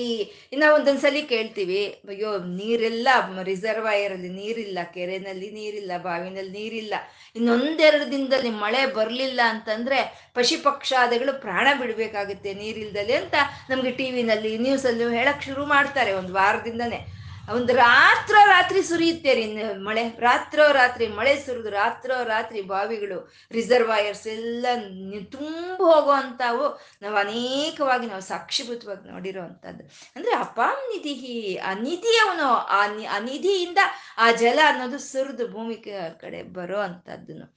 [SPEAKER 1] ಇನ್ನ ಒಂದೊಂದ್ಸಲಿ ಕೇಳ್ತೀವಿ, ಅಯ್ಯೋ, ನೀರೆಲ್ಲ ರಿಸರ್ವಾಯರ್ ಅಲ್ಲಿ ನೀರಿಲ್ಲ, ಕೆರೆನಲ್ಲಿ ನೀರಿಲ್ಲ, ಬಾವಿನಲ್ಲಿ ನೀರಿಲ್ಲ. ಇನ್ನೊಂದೆರಡು ದಿನದಲ್ಲಿ ಮಳೆ ಬರಲಿಲ್ಲ ಅಂತಂದ್ರೆ ಪಶು ಪಕ್ಷಾದಿಗಳು ಪ್ರಾಣ ಬಿಡಬೇಕಾಗುತ್ತೆ ನೀರಿಲ್ದಲ್ಲಿ ಅಂತ ನಮ್ಗೆ ಟಿ ವಿನಲ್ಲಿ ನ್ಯೂಸಲ್ಲೂ ಹೇಳಕ್ ಶುರು ಮಾಡ್ತಾರೆ. ಒಂದು ವಾರದಿಂದನೇ ಒಂದು ರಾತ್ರೋ ರಾತ್ರಿ ಸುರಿಯುತ್ತೆ ರೀ ಮಳೆ. ರಾತ್ರೋ ರಾತ್ರಿ ಮಳೆ ಸುರಿದು ರಾತ್ರೋ ರಾತ್ರಿ ಬಾವಿಗಳು ರಿಸರ್ವಾಯರ್ಸ್ ಎಲ್ಲ ತುಂಬ ಹೋಗೋ ಅಂತಾವು ನಾವು ಅನೇಕವಾಗಿ ನಾವು ಸಾಕ್ಷಿಭೂತವಾಗಿ ನೋಡಿರೋ ಅಂಥದ್ದು ಅಂದ್ರೆ ಅಪಾಮ್ ನಿಧಿ ಆ ನಿಧಿ ಅವನು, ಆ ಆ ನಿಧಿಯಿಂದ ಆ ಜಲ ಅನ್ನೋದು ಸುರಿದು ಭೂಮಿ ಕಡೆ ಬರೋ ಅಂಥದ್ದನ್ನು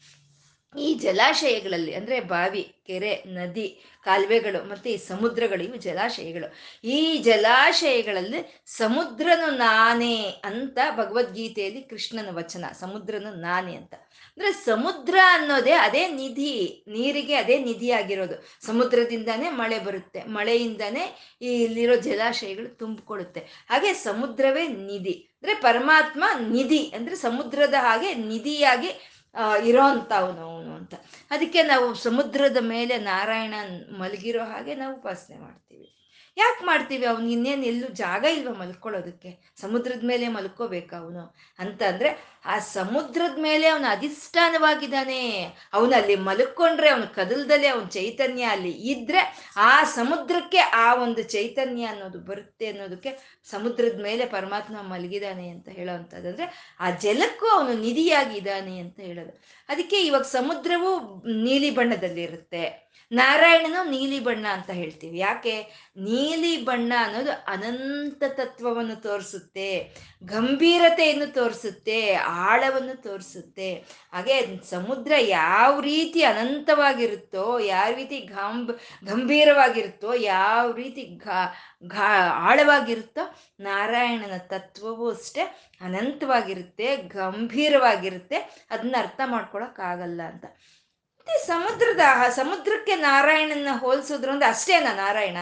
[SPEAKER 1] ಈ ಜಲಾಶಯಗಳಲ್ಲಿ ಅಂದ್ರೆ ಬಾವಿ, ಕೆರೆ, ನದಿ, ಕಾಲುವೆಗಳು ಮತ್ತೆ ಈ ಸಮುದ್ರಗಳು, ಇವು ಜಲಾಶಯಗಳು. ಈ ಜಲಾಶಯಗಳಲ್ಲಿ ಸಮುದ್ರನು ನಾನೇ ಅಂತ ಭಗವದ್ಗೀತೆಯಲ್ಲಿ ಕೃಷ್ಣನ ವಚನ, ಸಮುದ್ರನು ನಾನೇ ಅಂತ. ಅಂದ್ರೆ ಸಮುದ್ರ ಅನ್ನೋದೇ ಅದೇ ನಿಧಿ, ನೀರಿಗೆ ಅದೇ ನಿಧಿ ಆಗಿರೋದು ಸಮುದ್ರದಿಂದಾನೇ ಮಳೆ ಬರುತ್ತೆ, ಮಳೆಯಿಂದಾನೇ ಇಲ್ಲಿರೋ ಜಲಾಶಯಗಳು ತುಂಬಿಕೊಳ್ಳುತ್ತೆ. ಹಾಗೆ ಸಮುದ್ರವೇ ನಿಧಿ. ಅಂದ್ರೆ ಪರಮಾತ್ಮ ನಿಧಿ, ಅಂದ್ರೆ ಸಮುದ್ರದ ಹಾಗೆ ನಿಧಿಯಾಗಿ ಇರೋ ಅವನು ಅವನು ಅಂತ. ಅದಕ್ಕೆ ನಾವು ಸಮುದ್ರದ ಮೇಲೆ ನಾರಾಯಣ ಮಲಗಿರೋ ಹಾಗೆ ನಾವು ಉಪಾಸನೆ ಮಾಡ್ತೀವಿ. ಯಾಕೆ ಮಾಡ್ತೀವಿ ಅವ್ನು ಇನ್ನೇನು ಎಲ್ಲೂ ಜಾಗ ಇಲ್ವ ಮಲ್ಕೊಳ್ಳೋದಕ್ಕೆ? ಸಮುದ್ರದ ಮೇಲೆ ಮಲ್ಕೋಬೇಕು ಅವನು. ಅಂತ ಆ ಸಮುದ್ರದ ಮೇಲೆ ಅವನ ಅಧಿಷ್ಠಾನವಾಗಿದ್ದಾನೆ. ಅವನು ಅಲ್ಲಿ ಮಲ್ಕೊಂಡ್ರೆ ಅವನು ಕದಲ್ದಲ್ಲೇ ಅವನ ಚೈತನ್ಯ ಅಲ್ಲಿ ಇದ್ರೆ ಆ ಸಮುದ್ರಕ್ಕೆ ಆ ಒಂದು ಚೈತನ್ಯ ಅನ್ನೋದು ಬರುತ್ತೆ ಅನ್ನೋದಕ್ಕೆ ಸಮುದ್ರದ ಮೇಲೆ ಪರಮಾತ್ಮ ಮಲಗಿದಾನೆ ಅಂತ ಹೇಳೋ ಅಂದ್ರೆ ಆ ಜಲಕ್ಕೂ ಅವನು ನಿಧಿಯಾಗಿದ್ದಾನೆ ಅಂತ ಹೇಳೋದು. ಅದಕ್ಕೆ ಇವಾಗ ಸಮುದ್ರವು ನೀಲಿ ಬಣ್ಣದಲ್ಲಿರುತ್ತೆ. ನಾರಾಯಣನು ನೀಲಿ ಬಣ್ಣ ಅಂತ ಹೇಳ್ತೀವಿ. ಯಾಕೆ? ನೀಲಿ ಬಣ್ಣ ಅನ್ನೋದು ಅನಂತ ತತ್ವವನ್ನು ತೋರಿಸುತ್ತೆ. ಗಂಭೀರತೆಯನ್ನು ತೋರಿಸುತ್ತೆ. ಆಳವನ್ನು ತೋರಿಸುತ್ತೆ. ಹಾಗೆ ಸಮುದ್ರ ಯಾವ ರೀತಿ ಅನಂತವಾಗಿರುತ್ತೋ, ಯಾವ ರೀತಿ ಗಾಂಬ್, ಗಂಭೀರವಾಗಿರುತ್ತೋ, ಯಾವ ರೀತಿ ಘಾ ಆಳವಾಗಿರುತ್ತೋ, ನಾರಾಯಣನ ತತ್ವವೂ ಅಷ್ಟೇ ಅನಂತವಾಗಿರುತ್ತೆ, ಗಂಭೀರವಾಗಿರುತ್ತೆ. ಅದನ್ನ ಅರ್ಥ ಮಾಡ್ಕೊಳಕ್ಕಾಗಲ್ಲ ಅಂತ. ಮತ್ತೆ ಸಮುದ್ರದ ಸಮುದ್ರಕ್ಕೆ ನಾರಾಯಣನ ಹೋಲಿಸಿದ್ರು ಅಂದ್ರೆ ಅಷ್ಟೇನಾ ನಾರಾಯಣ?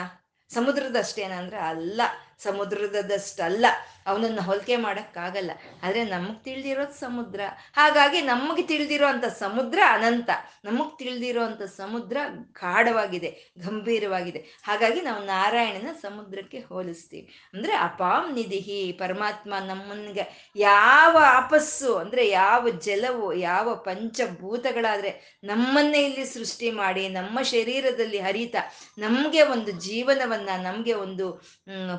[SPEAKER 1] ಸಮುದ್ರದಷ್ಟೇನಾ ಅಂದ್ರೆ ಅಲ್ಲ ಸಮುದ್ರದಷ್ಟಲ್ಲ ಅವನನ್ನು ಹೋಲಿಕೆ ಮಾಡೋಕ್ಕಾಗಲ್ಲ. ಆದರೆ ನಮಗೆ ತಿಳಿದಿರೋದು ಸಮುದ್ರ. ಹಾಗಾಗಿ ನಮಗೆ ತಿಳಿದಿರೋ ಅಂಥ ಸಮುದ್ರ ಅನಂತ. ನಮಗೆ ತಿಳಿದಿರೋ ಅಂಥ ಸಮುದ್ರ ಗಾಢವಾಗಿದೆ, ಗಂಭೀರವಾಗಿದೆ. ಹಾಗಾಗಿ ನಾವು ನಾರಾಯಣನ ಸಮುದ್ರಕ್ಕೆ ಹೋಲಿಸ್ತೀವಿ. ಅಂದರೆ ಅಪಾಂ ನಿಧಿಹಿ, ಪರಮಾತ್ಮ ನಮ್ಮನ್ಗೆ ಯಾವ ಆಪಸ್ಸು ಅಂದರೆ ಯಾವ ಜಲವು, ಯಾವ ಪಂಚಭೂತಗಳಾದರೆ ನಮ್ಮನ್ನೇ ಇಲ್ಲಿ ಸೃಷ್ಟಿ ಮಾಡಿ, ನಮ್ಮ ಶರೀರದಲ್ಲಿ ಹರಿತ, ನಮಗೆ ಒಂದು ಜೀವನವನ್ನು, ನಮಗೆ ಒಂದು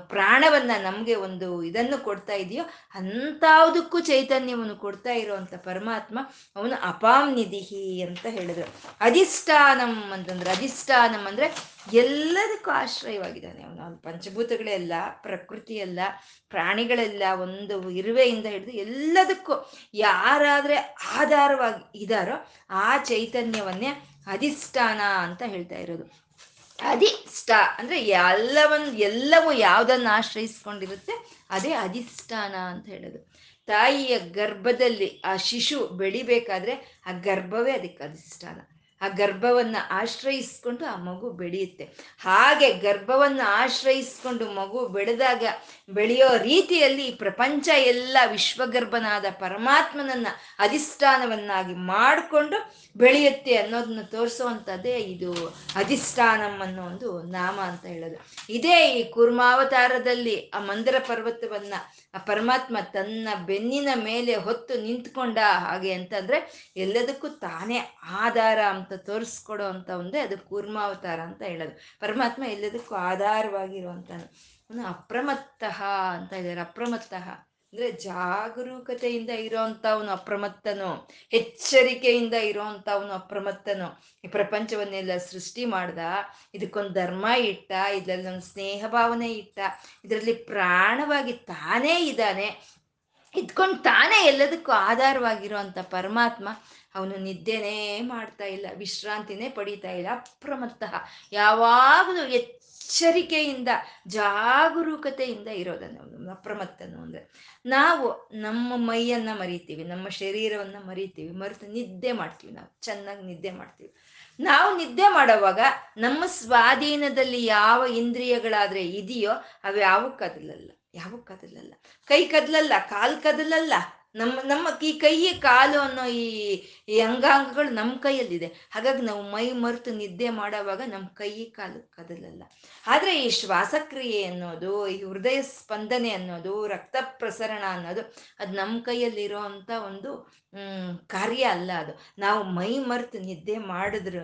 [SPEAKER 1] ಪ್ರಾಣವನ್ನು, ನಮಗೆ ಒಂದು ಇದನ್ನು ಕೊಡ್ತಾ ಇದೆಯೋ, ಅಂಥವುದಕ್ಕೂ ಚೈತನ್ಯವನ್ನು ಕೊಡ್ತಾ ಇರುವಂತ ಪರಮಾತ್ಮ ಅವನು ಅಪಾಮ್ ನಿಧಿಹಿ ಅಂತ ಹೇಳಿದ್ರು. ಅಧಿಷ್ಠಾನಂ ಅಂತಂದ್ರೆ, ಅಧಿಷ್ಠಾನಂ ಅಂದ್ರೆ ಎಲ್ಲದಕ್ಕೂ ಆಶ್ರಯವಾಗಿದ್ದಾನೆ ಅವನು. ಪಂಚಭೂತಗಳೆಲ್ಲ, ಪ್ರಕೃತಿಯೆಲ್ಲ, ಪ್ರಾಣಿಗಳೆಲ್ಲ ಒಂದು ಇರುವೆಯಿಂದ ಹಿಡಿದು ಎಲ್ಲದಕ್ಕೂ ಯಾರಾದ್ರೆ ಆಧಾರವಾಗಿ ಇದಾರೋ ಆ ಚೈತನ್ಯವನ್ನೇ ಅಧಿಷ್ಠಾನ ಅಂತ ಹೇಳ್ತಾ ಇರೋದು. ಅಧಿಷ್ಠ ಅಂದ್ರೆ ಎಲ್ಲವನ್, ಎಲ್ಲವೂ ಯಾವ್ದನ್ನ ಆಶ್ರಯಿಸ್ಕೊಂಡಿರುತ್ತೆ, ಅದೇ ಅಧಿಷ್ಠಾನ ಅಂತ ಹೇಳೋದು. ತಾಯಿಯ ಗರ್ಭದಲ್ಲಿ ಆ ಶಿಶು ಬೆಳಿಬೇಕಾದ್ರೆ ಆ ಗರ್ಭವೇ ಅದಕ್ಕೆ ಅಧಿಷ್ಠಾನ. ಆ ಗರ್ಭವನ್ನ ಆಶ್ರಯಿಸ್ಕೊಂಡು ಆ ಮಗು ಬೆಳೆಯುತ್ತೆ. ಹಾಗೆ ಗರ್ಭವನ್ನು ಆಶ್ರಯಿಸ್ಕೊಂಡು ಮಗು ಬೆಳೆದಾಗ ಬೆಳೆಯೋ ರೀತಿಯಲ್ಲಿ ಪ್ರಪಂಚ ಎಲ್ಲ ವಿಶ್ವಗರ್ಭನಾದ ಪರಮಾತ್ಮನನ್ನ ಅಧಿಷ್ಠಾನವನ್ನಾಗಿ ಮಾಡಿಕೊಂಡು ಬೆಳೆಯುತ್ತೆ ಅನ್ನೋದನ್ನ ತೋರಿಸುವಂಥದ್ದೇ ಇದು ಅಧಿಷ್ಠಾನಂ ಅನ್ನೋ ಒಂದು ನಾಮ ಅಂತ ಹೇಳೋದು. ಇದೇ ಈ ಕುರ್ಮಾವತಾರದಲ್ಲಿ ಆ ಮಂದಿರ ಪರ್ವತವನ್ನ ಆ ಪರಮಾತ್ಮ ತನ್ನ ಬೆನ್ನಿನ ಮೇಲೆ ಹೊತ್ತು ನಿಂತ್ಕೊಂಡ ಹಾಗೆ ಅಂತಂದ್ರೆ ಎಲ್ಲದಕ್ಕೂ ತಾನೇ ಆಧಾರ ತೋರಿಸ್ಕೊಡೋ ಅಂತ ಒಂದೇ ಅದು ಕೂರ್ಮಾವತಾರ ಅಂತ ಹೇಳೋದು. ಪರಮಾತ್ಮ ಎಲ್ಲದಕ್ಕೂ ಆಧಾರವಾಗಿರುವಂತಾನು ಅವನು ಅಪ್ರಮತ್ತಃ ಅಂತ ಇದ್ದಾರೆ. ಅಪ್ರಮತ್ತಃ ಅಂದ್ರೆ ಜಾಗರೂಕತೆಯಿಂದ ಇರೋಂಥವನು ಅಪ್ರಮತ್ತನು. ಎಚ್ಚರಿಕೆಯಿಂದ ಇರೋಂಥವನು ಅಪ್ರಮತ್ತನು. ಈ ಪ್ರಪಂಚವನ್ನೆಲ್ಲ ಸೃಷ್ಟಿ ಮಾಡ್ದ, ಇದಕ್ಕೊಂದು ಧರ್ಮ ಇಟ್ಟ, ಇದರಲ್ಲಿ ಒಂದು ಸ್ನೇಹ ಭಾವನೆ ಇಟ್ಟ, ಇದರಲ್ಲಿ ಪ್ರಾಣವಾಗಿ ತಾನೇ ಇದ್ದಾನೆ, ಇದ್ಕೊಂಡು ತಾನೇ ಎಲ್ಲದಕ್ಕೂ ಆಧಾರವಾಗಿರುವಂಥ ಪರಮಾತ್ಮ ಅವನು ನಿದ್ದೆನೇ ಮಾಡ್ತಾ ಇಲ್ಲ, ವಿಶ್ರಾಂತಿನೇ ಪಡೀತಾ ಇಲ್ಲ. ಅಪ್ರಮತ್ತಃ ಯಾವಾಗಲೂ ಎಚ್ಚರಿಕೆಯಿಂದ, ಜಾಗರೂಕತೆಯಿಂದ ಇರೋದನ್ನು ಅವನು, ಅಪ್ರಮತ್ತನು ಅಂದರೆ. ನಾವು ನಮ್ಮ ಮೈಯನ್ನು ಮರಿತೀವಿ, ನಮ್ಮ ಶರೀರವನ್ನು ಮರಿತೀವಿ, ಮರೆತು ನಿದ್ದೆ ಮಾಡ್ತೀವಿ ನಾವು, ಚೆನ್ನಾಗಿ ನಿದ್ದೆ ಮಾಡ್ತೀವಿ. ನಾವು ನಿದ್ದೆ ಮಾಡೋವಾಗ ನಮ್ಮ ಸ್ವಾಧೀನದಲ್ಲಿ ಯಾವ ಇಂದ್ರಿಯಗಳಾದರೆ ಇದೆಯೋ ಅವು ಯಾವ ಕದಲಲ್ಲ ಯಾವ ಕದಲಲ್ಲ. ಕೈ ಕದಲಲ್ಲ, ಕಾಲು ಕದಲಲ್ಲ. ನಮ್ಮ ನಮ್ಮ ಈ ಕೈ ಕಾಲು ಅನ್ನೋ ಈ ಈ ಅಂಗಾಂಗಗಳು ನಮ್ಮ ಕೈಯಲ್ಲಿದೆ. ಹಾಗಾಗಿ ನಾವು ಮೈ ಮರೆತು ನಿದ್ದೆ ಮಾಡೋವಾಗ ನಮ್ಮ ಕೈ ಕಾಲು ಕದಲಲ್ಲ. ಆದರೆ ಈ ಶ್ವಾಸಕ್ರಿಯೆ ಅನ್ನೋದು, ಈ ಹೃದಯ ಸ್ಪಂದನೆ ಅನ್ನೋದು, ರಕ್ತ ಪ್ರಸರಣ ಅನ್ನೋದು, ಅದು ನಮ್ಮ ಕೈಯಲ್ಲಿರೋ ಅಂಥ ಒಂದು ಕಾರ್ಯ ಅಲ್ಲ ಅದು. ನಾವು ಮೈ ಮರೆತು ನಿದ್ದೆ ಮಾಡಿದ್ರೂ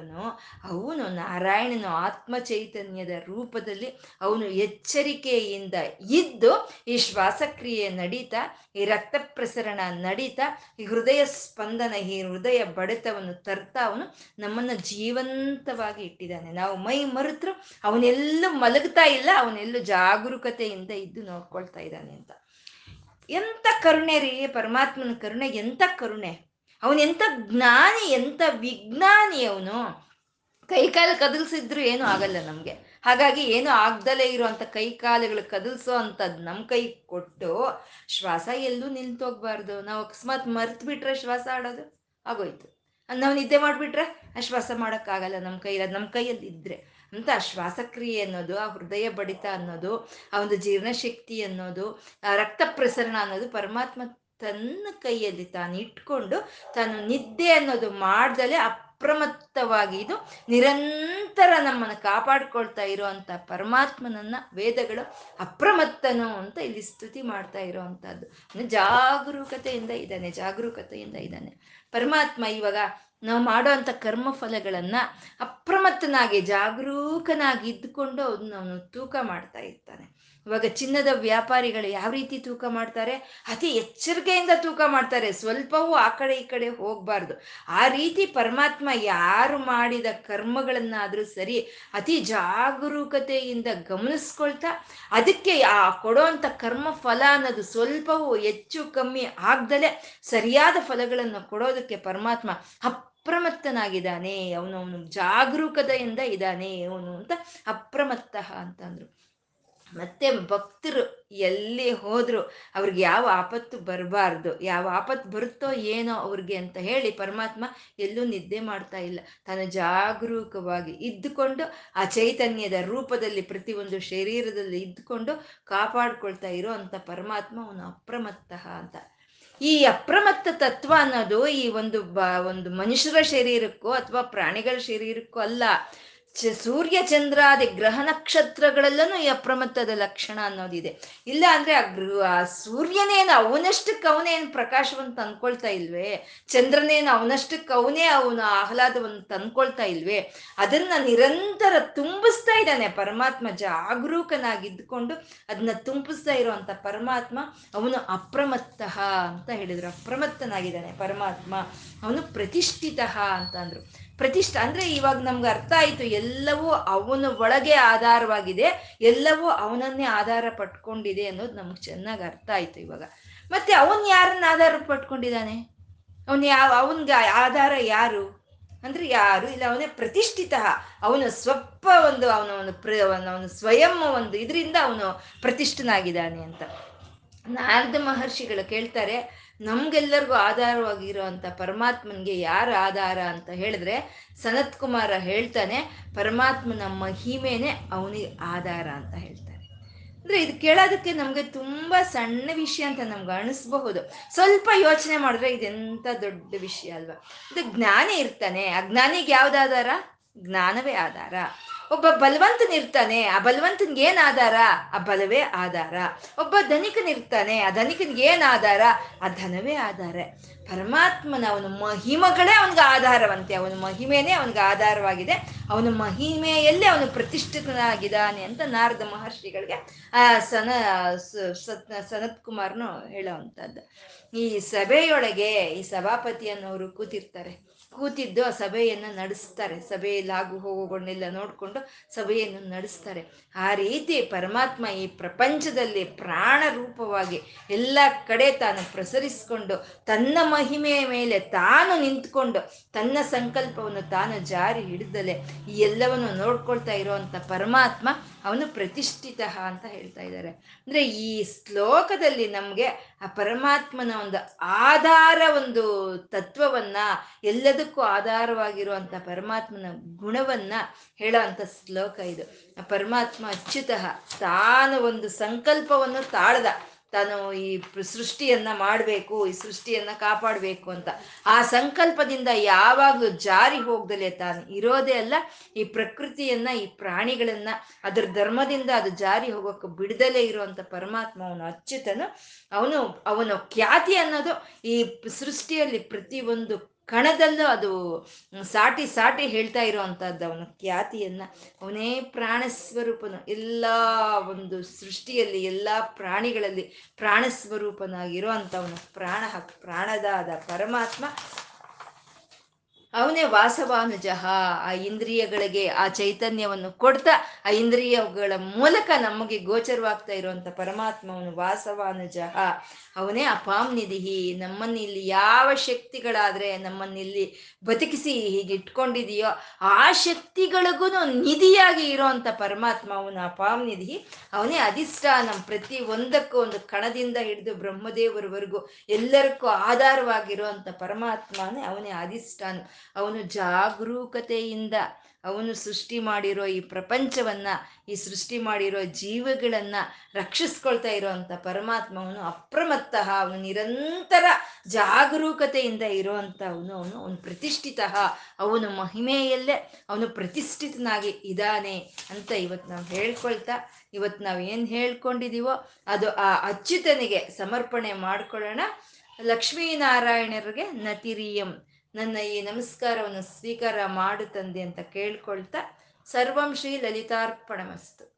[SPEAKER 1] ಅವನು ನಾರಾಯಣನು ಆತ್ಮ ಚೈತನ್ಯದ ರೂಪದಲ್ಲಿ ಅವನು ಎಚ್ಚರಿಕೆಯಿಂದ ಇದ್ದು ಈ ಶ್ವಾಸಕ್ರಿಯೆ ನಡೀತಾ, ಈ ರಕ್ತ ಪ್ರಸರಣ ನಡೀತಾ, ಈ ಹೃದಯ ಸ್ಪಂದನ, ಈ ಹೃದಯ ಬಡಿತವನ್ನು ತರ್ತಾ ಅವನು ನಮ್ಮನ್ನ ಜೀವಂತವಾಗಿ ಇಟ್ಟಿದ್ದಾನೆ. ನಾವು ಮೈ ಮರೆತರು ಅವನೆಲ್ಲೂ ಮಲಗ್ತಾ ಇಲ್ಲ, ಅವನೆಲ್ಲೂ ಜಾಗರೂಕತೆಯಿಂದ ಇದ್ದು ನೋಡ್ಕೊಳ್ತಾ ಇದ್ದಾನೆ ಅಂತ. ಎಂಥ ಕರುಣೆ ರೀ, ಪರಮಾತ್ಮನ ಕರುಣೆ ಎಂಥ ಕರುಣೆ. ಅವನು ಎಂತ ಜ್ಞಾನಿ ಎಂಥ ವಿಜ್ಞಾನಿ ಅವನು. ಕೈಕಾಲು ಕದಲ್ಸಿದ್ರು ಏನೂ ಆಗಲ್ಲ ನಮಗೆ. ಹಾಗಾಗಿ ಏನು ಆಗ್ದಲೇ ಇರುವಂಥ ಕೈ ಕಾಲುಗಳು ಕದಲ್ಸೋ ಅಂತದ್ ನಮ್ಮ ಕೈ ಕೊಟ್ಟು ಶ್ವಾಸ ಎಲ್ಲೂ ನಿಂತೋಗ್ಬಾರ್ದು ನಾವು ಅಕಸ್ಮಾತ್ ಮರ್ತು ಬಿಟ್ರೆ ಶ್ವಾಸ ಆಡೋದು. ಆಗೋಯ್ತು. ನಾವು ನಿದ್ದೆ ಮಾಡಿಬಿಟ್ರೆ ಆಶ್ವಾಸ ಶ್ವಾಸ ಮಾಡೋಕ್ಕಾಗಲ್ಲ ನಮ್ಮ ಕೈಯಲ್ಲಿ ನಮ್ಮ ಕೈಯಲ್ಲಿ ಇದ್ದರೆ ಅಂತ ಶ್ವಾಸಕ್ರಿಯೆ ಅನ್ನೋದು, ಆ ಹೃದಯ ಬಡಿತ ಅನ್ನೋದು, ಆ ಒಂದು ಜೀರ್ಣಶಕ್ತಿ ಅನ್ನೋದು, ಆ ರಕ್ತ ಪ್ರಸರಣ ಅನ್ನೋದು ಪರಮಾತ್ಮ ತನ್ನ ಕೈಯಲ್ಲಿ ತಾನು ಇಟ್ಕೊಂಡು ತಾನು ನಿದ್ದೆ ಅನ್ನೋದು ಮಾಡ್ದಲೇ ಅಪ್ರಮತ್ತವಾಗಿ ಇದು ನಿರಂತರ ನಮ್ಮನ್ನು ಕಾಪಾಡ್ಕೊಳ್ತಾ ಇರುವಂತ ಪರಮಾತ್ಮನನ್ನ ವೇದಗಳು ಅಪ್ರಮತ್ತನು ಅಂತ ಇಲ್ಲಿ ಸ್ತುತಿ ಮಾಡ್ತಾ ಇರುವಂತಹದ್ದು ಜಾಗರೂಕತೆಯಿಂದ ಇದ್ದಾನೆ ಜಾಗರೂಕತೆಯಿಂದ ಇದ್ದಾನೆ. ಪರಮಾತ್ಮ ಇವಾಗ ನಾವು ಮಾಡೋ ಅಂಥ ಕರ್ಮ ಫಲಗಳನ್ನ ಅಪ್ರಮತ್ತನಾಗಿ, ಜಾಗರೂಕನಾಗಿ ಇದ್ದುಕೊಂಡು ಅವನು ತೂಕ ಮಾಡ್ತಾ ಇರ್ತಾನೆ. ಇವಾಗ ಚಿನ್ನದ ವ್ಯಾಪಾರಿಗಳು ಯಾವ ರೀತಿ ತೂಕ ಮಾಡ್ತಾರೆ? ಅತಿ ಎಚ್ಚರಿಕೆಯಿಂದ ತೂಕ ಮಾಡ್ತಾರೆ. ಸ್ವಲ್ಪವೂ ಆ ಕಡೆ ಈ ಕಡೆ ಹೋಗ್ಬಾರ್ದು. ಆ ರೀತಿ ಪರಮಾತ್ಮ ಯಾರು ಮಾಡಿದ ಕರ್ಮಗಳನ್ನಾದರೂ ಸರಿ ಅತಿ ಜಾಗರೂಕತೆಯಿಂದ ಗಮನಿಸ್ಕೊಳ್ತಾ ಅದಕ್ಕೆ ಆ ಕೊಡೋಂಥ ಕರ್ಮ ಫಲ ಅನ್ನೋದು ಸ್ವಲ್ಪವೂ ಹೆಚ್ಚು ಕಮ್ಮಿ ಆಗ್ದಲೇ ಸರಿಯಾದ ಫಲಗಳನ್ನು ಕೊಡೋದಕ್ಕೆ ಪರಮಾತ್ಮ ಅಪ್ರಮತ್ತನಾಗಿದ್ದಾನೆ ಅವನು ಅವನು ಜಾಗರೂಕತೆಯಿಂದ ಇದ್ದಾನೆ, ಅವನು ಅಂತ ಅಪ್ರಮತ್ತ ಅಂತಂದ್ರು. ಮತ್ತೆ ಭಕ್ತರು ಎಲ್ಲಿ ಹೋದ್ರು ಅವ್ರಿಗೆ ಯಾವ ಆಪತ್ತು ಬರಬಾರ್ದು, ಯಾವ ಆಪತ್ತು ಬರುತ್ತೋ ಏನೋ ಅವ್ರಿಗೆ ಅಂತ ಹೇಳಿ ಪರಮಾತ್ಮ ಎಲ್ಲೂ ನಿದ್ದೆ ಮಾಡ್ತಾ ಇಲ್ಲ. ತಾನು ಜಾಗರೂಕವಾಗಿ ಇದ್ದುಕೊಂಡು ಆ ಚೈತನ್ಯದ ರೂಪದಲ್ಲಿ ಪ್ರತಿಯೊಂದು ಶರೀರದಲ್ಲಿ ಇದ್ದುಕೊಂಡು ಕಾಪಾಡ್ಕೊಳ್ತಾ ಇರೋ ಅಂತ ಪರಮಾತ್ಮ ಅವನು ಅಪ್ರಮತ್ತ ಅಂತ. ಈ ಅಪ್ರಮತ್ತ ತತ್ವ ಅನ್ನೋದು ಈ ಒಂದು ಬ, ಒಂದು ಮನುಷ್ಯರ ಶರೀರಕ್ಕೂ ಅಥವಾ ಪ್ರಾಣಿಗಳ ಶರೀರಕ್ಕೂ ಅಲ್ಲ. ಸೂರ್ಯ ಚಂದ್ರಾದಿ ಗ್ರಹ ನಕ್ಷತ್ರಗಳಲ್ಲೂ ಈ ಅಪ್ರಮತ್ತದ ಲಕ್ಷಣ ಅನ್ನೋದಿದೆ. ಇಲ್ಲ ಅಂದ್ರೆ ಆ ಗೃಹ ಸೂರ್ಯನೇನು ಅವನಷ್ಟಕ್ಕೆ ಅವನೇನು ಪ್ರಕಾಶವನ್ನು ತಂದ್ಕೊಳ್ತಾ ಇಲ್ವೇ? ಚಂದ್ರನೇನು ಅವನಷ್ಟಕ್ಕೆ ಅವನೇ ಅವನ ಆಹ್ಲಾದವನ್ನು ತಂದ್ಕೊಳ್ತಾ ಇಲ್ವೇ? ಅದನ್ನ ನಿರಂತರ ತುಂಬಿಸ್ತಾ ಇದ್ದಾನೆ. ಪರಮಾತ್ಮ ಜಾಗರೂಕನಾಗಿದ್ದುಕೊಂಡು ಅದನ್ನ ತುಂಬಿಸ್ತಾ ಇರುವಂತ ಪರಮಾತ್ಮ ಅವನು ಅಪ್ರಮತ್ತ ಅಂತ ಹೇಳಿದ್ರು. ಅಪ್ರಮತ್ತನಾಗಿದ್ದಾನೆ ಪರಮಾತ್ಮ. ಅವನು ಪ್ರತಿಷ್ಠಿತ ಅಂತ ಅಂದ್ರು. ಪ್ರತಿಷ್ಠ ಅಂದ್ರೆ ಇವಾಗ ನಮ್ಗೆ ಅರ್ಥ ಆಯ್ತು, ಎಲ್ಲವೂ ಅವನ ಒಳಗೆ ಆಧಾರವಾಗಿದೆ, ಎಲ್ಲವೂ ಅವನನ್ನೇ ಆಧಾರ ಪಟ್ಕೊಂಡಿದೆ ಅನ್ನೋದು ನಮ್ಗೆ ಚೆನ್ನಾಗಿ ಅರ್ಥ ಆಯ್ತು ಇವಾಗ. ಮತ್ತೆ ಅವನ್ ಯಾರನ್ನ ಆಧಾರ ಪಟ್ಕೊಂಡಿದ್ದಾನೆ ಅವನ್ ಯಾವ ಅವನ್ಗೆ ಆಧಾರ ಯಾರು? ಅಂದ್ರೆ ಯಾರು? ಇಲ್ಲ, ಅವನೇ ಪ್ರತಿಷ್ಠಿತ. ಅವನು ಸ್ವಪ್ಪ ಒಂದು, ಅವನ ಒಂದು ಪ್ರ ಅವನು ಸ್ವಯಂ ಒಂದು, ಇದರಿಂದ ಅವನು ಪ್ರತಿಷ್ಠನಾಗಿದ್ದಾನೆ ಅಂತ. ನಾರದ ಮಹರ್ಷಿಗಳು ಕೇಳ್ತಾರೆ ನಮ್ಗೆಲ್ಲರಿಗೂ ಆಧಾರವಾಗಿರುವಂತ ಪರಮಾತ್ಮನಿಗೆ ಯಾರ ಆಧಾರ ಅಂತ ಹೇಳಿದ್ರೆ ಸನತ್ ಕುಮಾರ ಹೇಳ್ತಾನೆ ಪರಮಾತ್ಮನ ಮಹಿಮೆನೆ ಅವನಿಗೆ ಆಧಾರ ಅಂತ ಹೇಳ್ತಾರೆ. ಅಂದ್ರೆ ಇದು ಕೇಳೋದಕ್ಕೆ ನಮ್ಗೆ ತುಂಬಾ ಸಣ್ಣ ವಿಷಯ ಅಂತ ನಮ್ಗೆ ಅನಿಸ್ಬಹುದು. ಸ್ವಲ್ಪ ಯೋಚನೆ ಮಾಡಿದ್ರೆ ಇದೆಂತ ದೊಡ್ಡ ವಿಷಯ ಅಲ್ವಾ? ಇದು ಜ್ಞಾನಿ ಇರ್ತಾನೆ. ಅಜ್ಞಾನಿಗೆ ಯಾವ್ದು ಆಧಾರ? ಜ್ಞಾನವೇ ಆಧಾರ. ಒಬ್ಬ ಬಲವಂತನಿರ್ತಾನೆ ಆ ಬಲವಂತನಿಗೆ ಏನ್ ಆಧಾರ? ಆ ಬಲವೇ ಆಧಾರ. ಒಬ್ಬ ಧನಿಕನಿರ್ತಾನೆ ಆ ಧನಿಕನಿಗೆ ಏನ್ ಆಧಾರ? ಆ ಧನವೇ ಆಧಾರ. ಪರಮಾತ್ಮನ ಅವನ ಮಹಿಮಗಳೇ ಅವನಿಗೆ ಆಧಾರವಂತೆ. ಅವನ ಮಹಿಮೆನೇ ಅವನಿಗೆ ಆಧಾರವಾಗಿದೆ. ಅವನ ಮಹಿಮೆಯಲ್ಲೇ ಅವನು ಪ್ರತಿಷ್ಠಿತನಾಗಿದ್ದಾನೆ ಅಂತ ನಾರದ ಮಹರ್ಷಿಗಳಿಗೆ, ಆ ಸನ ಸತ್, ಸನತ್ ಕುಮಾರ್ನು ಹೇಳೋವಂಥದ್ದು. ಈ ಸಭೆಯೊಳಗೆ ಈ ಸಭಾಪತಿ ಅನ್ನೋರು ಕೂತಿರ್ತಾರೆ. ಕೂತಿದ್ದು ಆ ಸಭೆಯನ್ನು ನಡೆಸ್ತಾರೆ. ಸಭೆಯಲ್ಲಿ ಆಗು ಹೋಗುಗಳನ್ನೆಲ್ಲ ನೋಡಿಕೊಂಡು ಸಭೆಯನ್ನು ನಡೆಸ್ತಾರೆ. ಆ ರೀತಿ ಪರಮಾತ್ಮ ಈ ಪ್ರಪಂಚದಲ್ಲಿ ಪ್ರಾಣ ರೂಪವಾಗಿ ಎಲ್ಲ ಕಡೆ ತಾನು ಪ್ರಸರಿಸ್ಕೊಂಡು ತನ್ನ ಮಹಿಮೆಯ ಮೇಲೆ ತಾನು ನಿಂತ್ಕೊಂಡು ತನ್ನ ಸಂಕಲ್ಪವನ್ನು ತಾನು ಜಾರಿ ಹಿಡಿದಲೆ ಈ ಎಲ್ಲವನ್ನು ನೋಡ್ಕೊಳ್ತಾ ಇರುವಂತ ಪರಮಾತ್ಮ ಅವನು ಪ್ರತಿಷ್ಠಿತ ಅಂತ ಹೇಳ್ತಾ ಇದ್ದಾರೆ. ಅಂದ್ರೆ ಈ ಶ್ಲೋಕದಲ್ಲಿ ನಮಗೆ ಆ ಪರಮಾತ್ಮನ ಒಂದು ಆಧಾರ ಒಂದು ತತ್ವವನ್ನ, ಎಲ್ಲದಕ್ಕೂ ಆಧಾರವಾಗಿರುವಂತ ಪರಮಾತ್ಮನ ಗುಣವನ್ನ ಹೇಳೋ ಅಂತ ಶ್ಲೋಕ ಇದು. ಆ ಪರಮಾತ್ಮ ಅಚ್ಯುತ ತಾನು ಒಂದು ಸಂಕಲ್ಪವನ್ನು ತಾಳ್ದ. ತಾನು ಈ ಸೃಷ್ಟಿಯನ್ನ ಮಾಡಬೇಕು, ಈ ಸೃಷ್ಟಿಯನ್ನ ಕಾಪಾಡಬೇಕು ಅಂತ. ಆ ಸಂಕಲ್ಪದಿಂದ ಯಾವಾಗಲೂ ಜಾರಿ ಹೋಗ್ದಲೇ ತಾನು ಇರೋದೇ ಅಲ್ಲ, ಈ ಪ್ರಕೃತಿಯನ್ನ, ಈ ಪ್ರಾಣಿಗಳನ್ನ ಅದ್ರ ಧರ್ಮದಿಂದ ಅದು ಜಾರಿ ಹೋಗೋಕೆ ಬಿಡದಲೇ ಇರುವಂತ ಪರಮಾತ್ಮ, ಅವನು ಅಚ್ಯುತನು ಅವನು ಅವನು ಖ್ಯಾತಿ ಅನ್ನೋದು ಈ ಸೃಷ್ಟಿಯಲ್ಲಿ ಪ್ರತಿಯೊಂದು ಕಣದಲ್ಲೂ ಅದು ಸಾಟಿ ಸಾಟಿ ಹೇಳ್ತಾ ಇರುವಂತಹದ್ದು ಅವನ. ಖ್ಯಾತಿಯನ್ನ ಅವನೇ ಪ್ರಾಣ ಸ್ವರೂಪನು ಎಲ್ಲ ಒಂದು ಸೃಷ್ಟಿಯಲ್ಲಿ, ಎಲ್ಲ ಪ್ರಾಣಿಗಳಲ್ಲಿ ಪ್ರಾಣ ಸ್ವರೂಪನಾಗಿರುವಂಥವನು ಪ್ರಾಣ ಪ್ರಾಣದಾದ ಪರಮಾತ್ಮ ಅವನೇ ವಾಸವಾನುಜಃ. ಆ ಇಂದ್ರಿಯಗಳಿಗೆ ಆ ಚೈತನ್ಯವನ್ನು ಕೊಡ್ತಾ, ಆ ಇಂದ್ರಿಯಗಳ ಮೂಲಕ ನಮಗೆ ಗೋಚರವಾಗ್ತಾ ಇರುವಂತ ಪರಮಾತ್ಮವನು ವಾಸವಾನುಜಃ. ಅವನೇ ಅಪಾಮ್ ನಿಧಿಹಿ. ನಮ್ಮನ್ನಿಲ್ಲಿ ಯಾವ ಶಕ್ತಿಗಳಾದ್ರೆ ನಮ್ಮನ್ನಿಲ್ಲಿ ಬದುಕಿಸಿ ಹೀಗೆ ಇಟ್ಕೊಂಡಿದೆಯೋ, ಆ ಶಕ್ತಿಗಳಿಗೂ ನಿಧಿಯಾಗಿ ಇರೋಂಥ ಪರಮಾತ್ಮ ಅವನು ಅಪಾಮ್ ನಿಧಿ ಅವನೇ ಅಧಿಷ್ಠಾನ. ಪ್ರತಿ ಒಂದಕ್ಕೂ ಒಂದು ಕಣದಿಂದ ಹಿಡಿದು ಬ್ರಹ್ಮದೇವರವರೆಗೂ ಎಲ್ಲರಿಗೂ ಆಧಾರವಾಗಿರುವಂಥ ಪರಮಾತ್ಮನೇ ಅವನೇ ಅಧಿಷ್ಠಾನ. ಅವನು ಜಾಗರೂಕತೆಯಿಂದ ಅವನು ಸೃಷ್ಟಿ ಮಾಡಿರೋ ಈ ಪ್ರಪಂಚವನ್ನ, ಈ ಸೃಷ್ಟಿ ಮಾಡಿರೋ ಜೀವಗಳನ್ನ ರಕ್ಷಿಸ್ಕೊಳ್ತಾ ಇರೋವಂಥ ಪರಮಾತ್ಮ ಅವನು ಅಪ್ರಮತ್ತ, ಅವನು ನಿರಂತರ ಜಾಗರೂಕತೆಯಿಂದ ಇರೋವಂಥ ಅವನು ಅವನು ಅವನು ಪ್ರತಿಷ್ಠಿತ, ಅವನು ಮಹಿಮೆಯಲ್ಲೇ ಅವನು ಪ್ರತಿಷ್ಠಿತನಾಗಿ ಇದ್ದಾನೆ ಅಂತ ಇವತ್ತು ನಾವು ಹೇಳ್ಕೊಳ್ತಾ, ಇವತ್ತು ನಾವು ಏನು ಹೇಳ್ಕೊಂಡಿದೀವೋ ಅದು ಆ ಅಚ್ಯುತನಿಗೆ ಸಮರ್ಪಣೆ ಮಾಡ್ಕೊಳ್ಳೋಣ. ಲಕ್ಷ್ಮೀನಾರಾಯಣರಿಗೆ ನತಿರಿಯಂ. ನನ್ನ ಈ ನಮಸ್ಕಾರವನ್ನು ಸ್ವೀಕಾರ ಮಾಡು ತಂದೆ ಅಂತ ಕೇಳ್ಕೊಳ್ತಾ ಸರ್ವಂ ಶ್ರೀ ಲಲಿತಾರ್ಪಣಮಸ್ತು.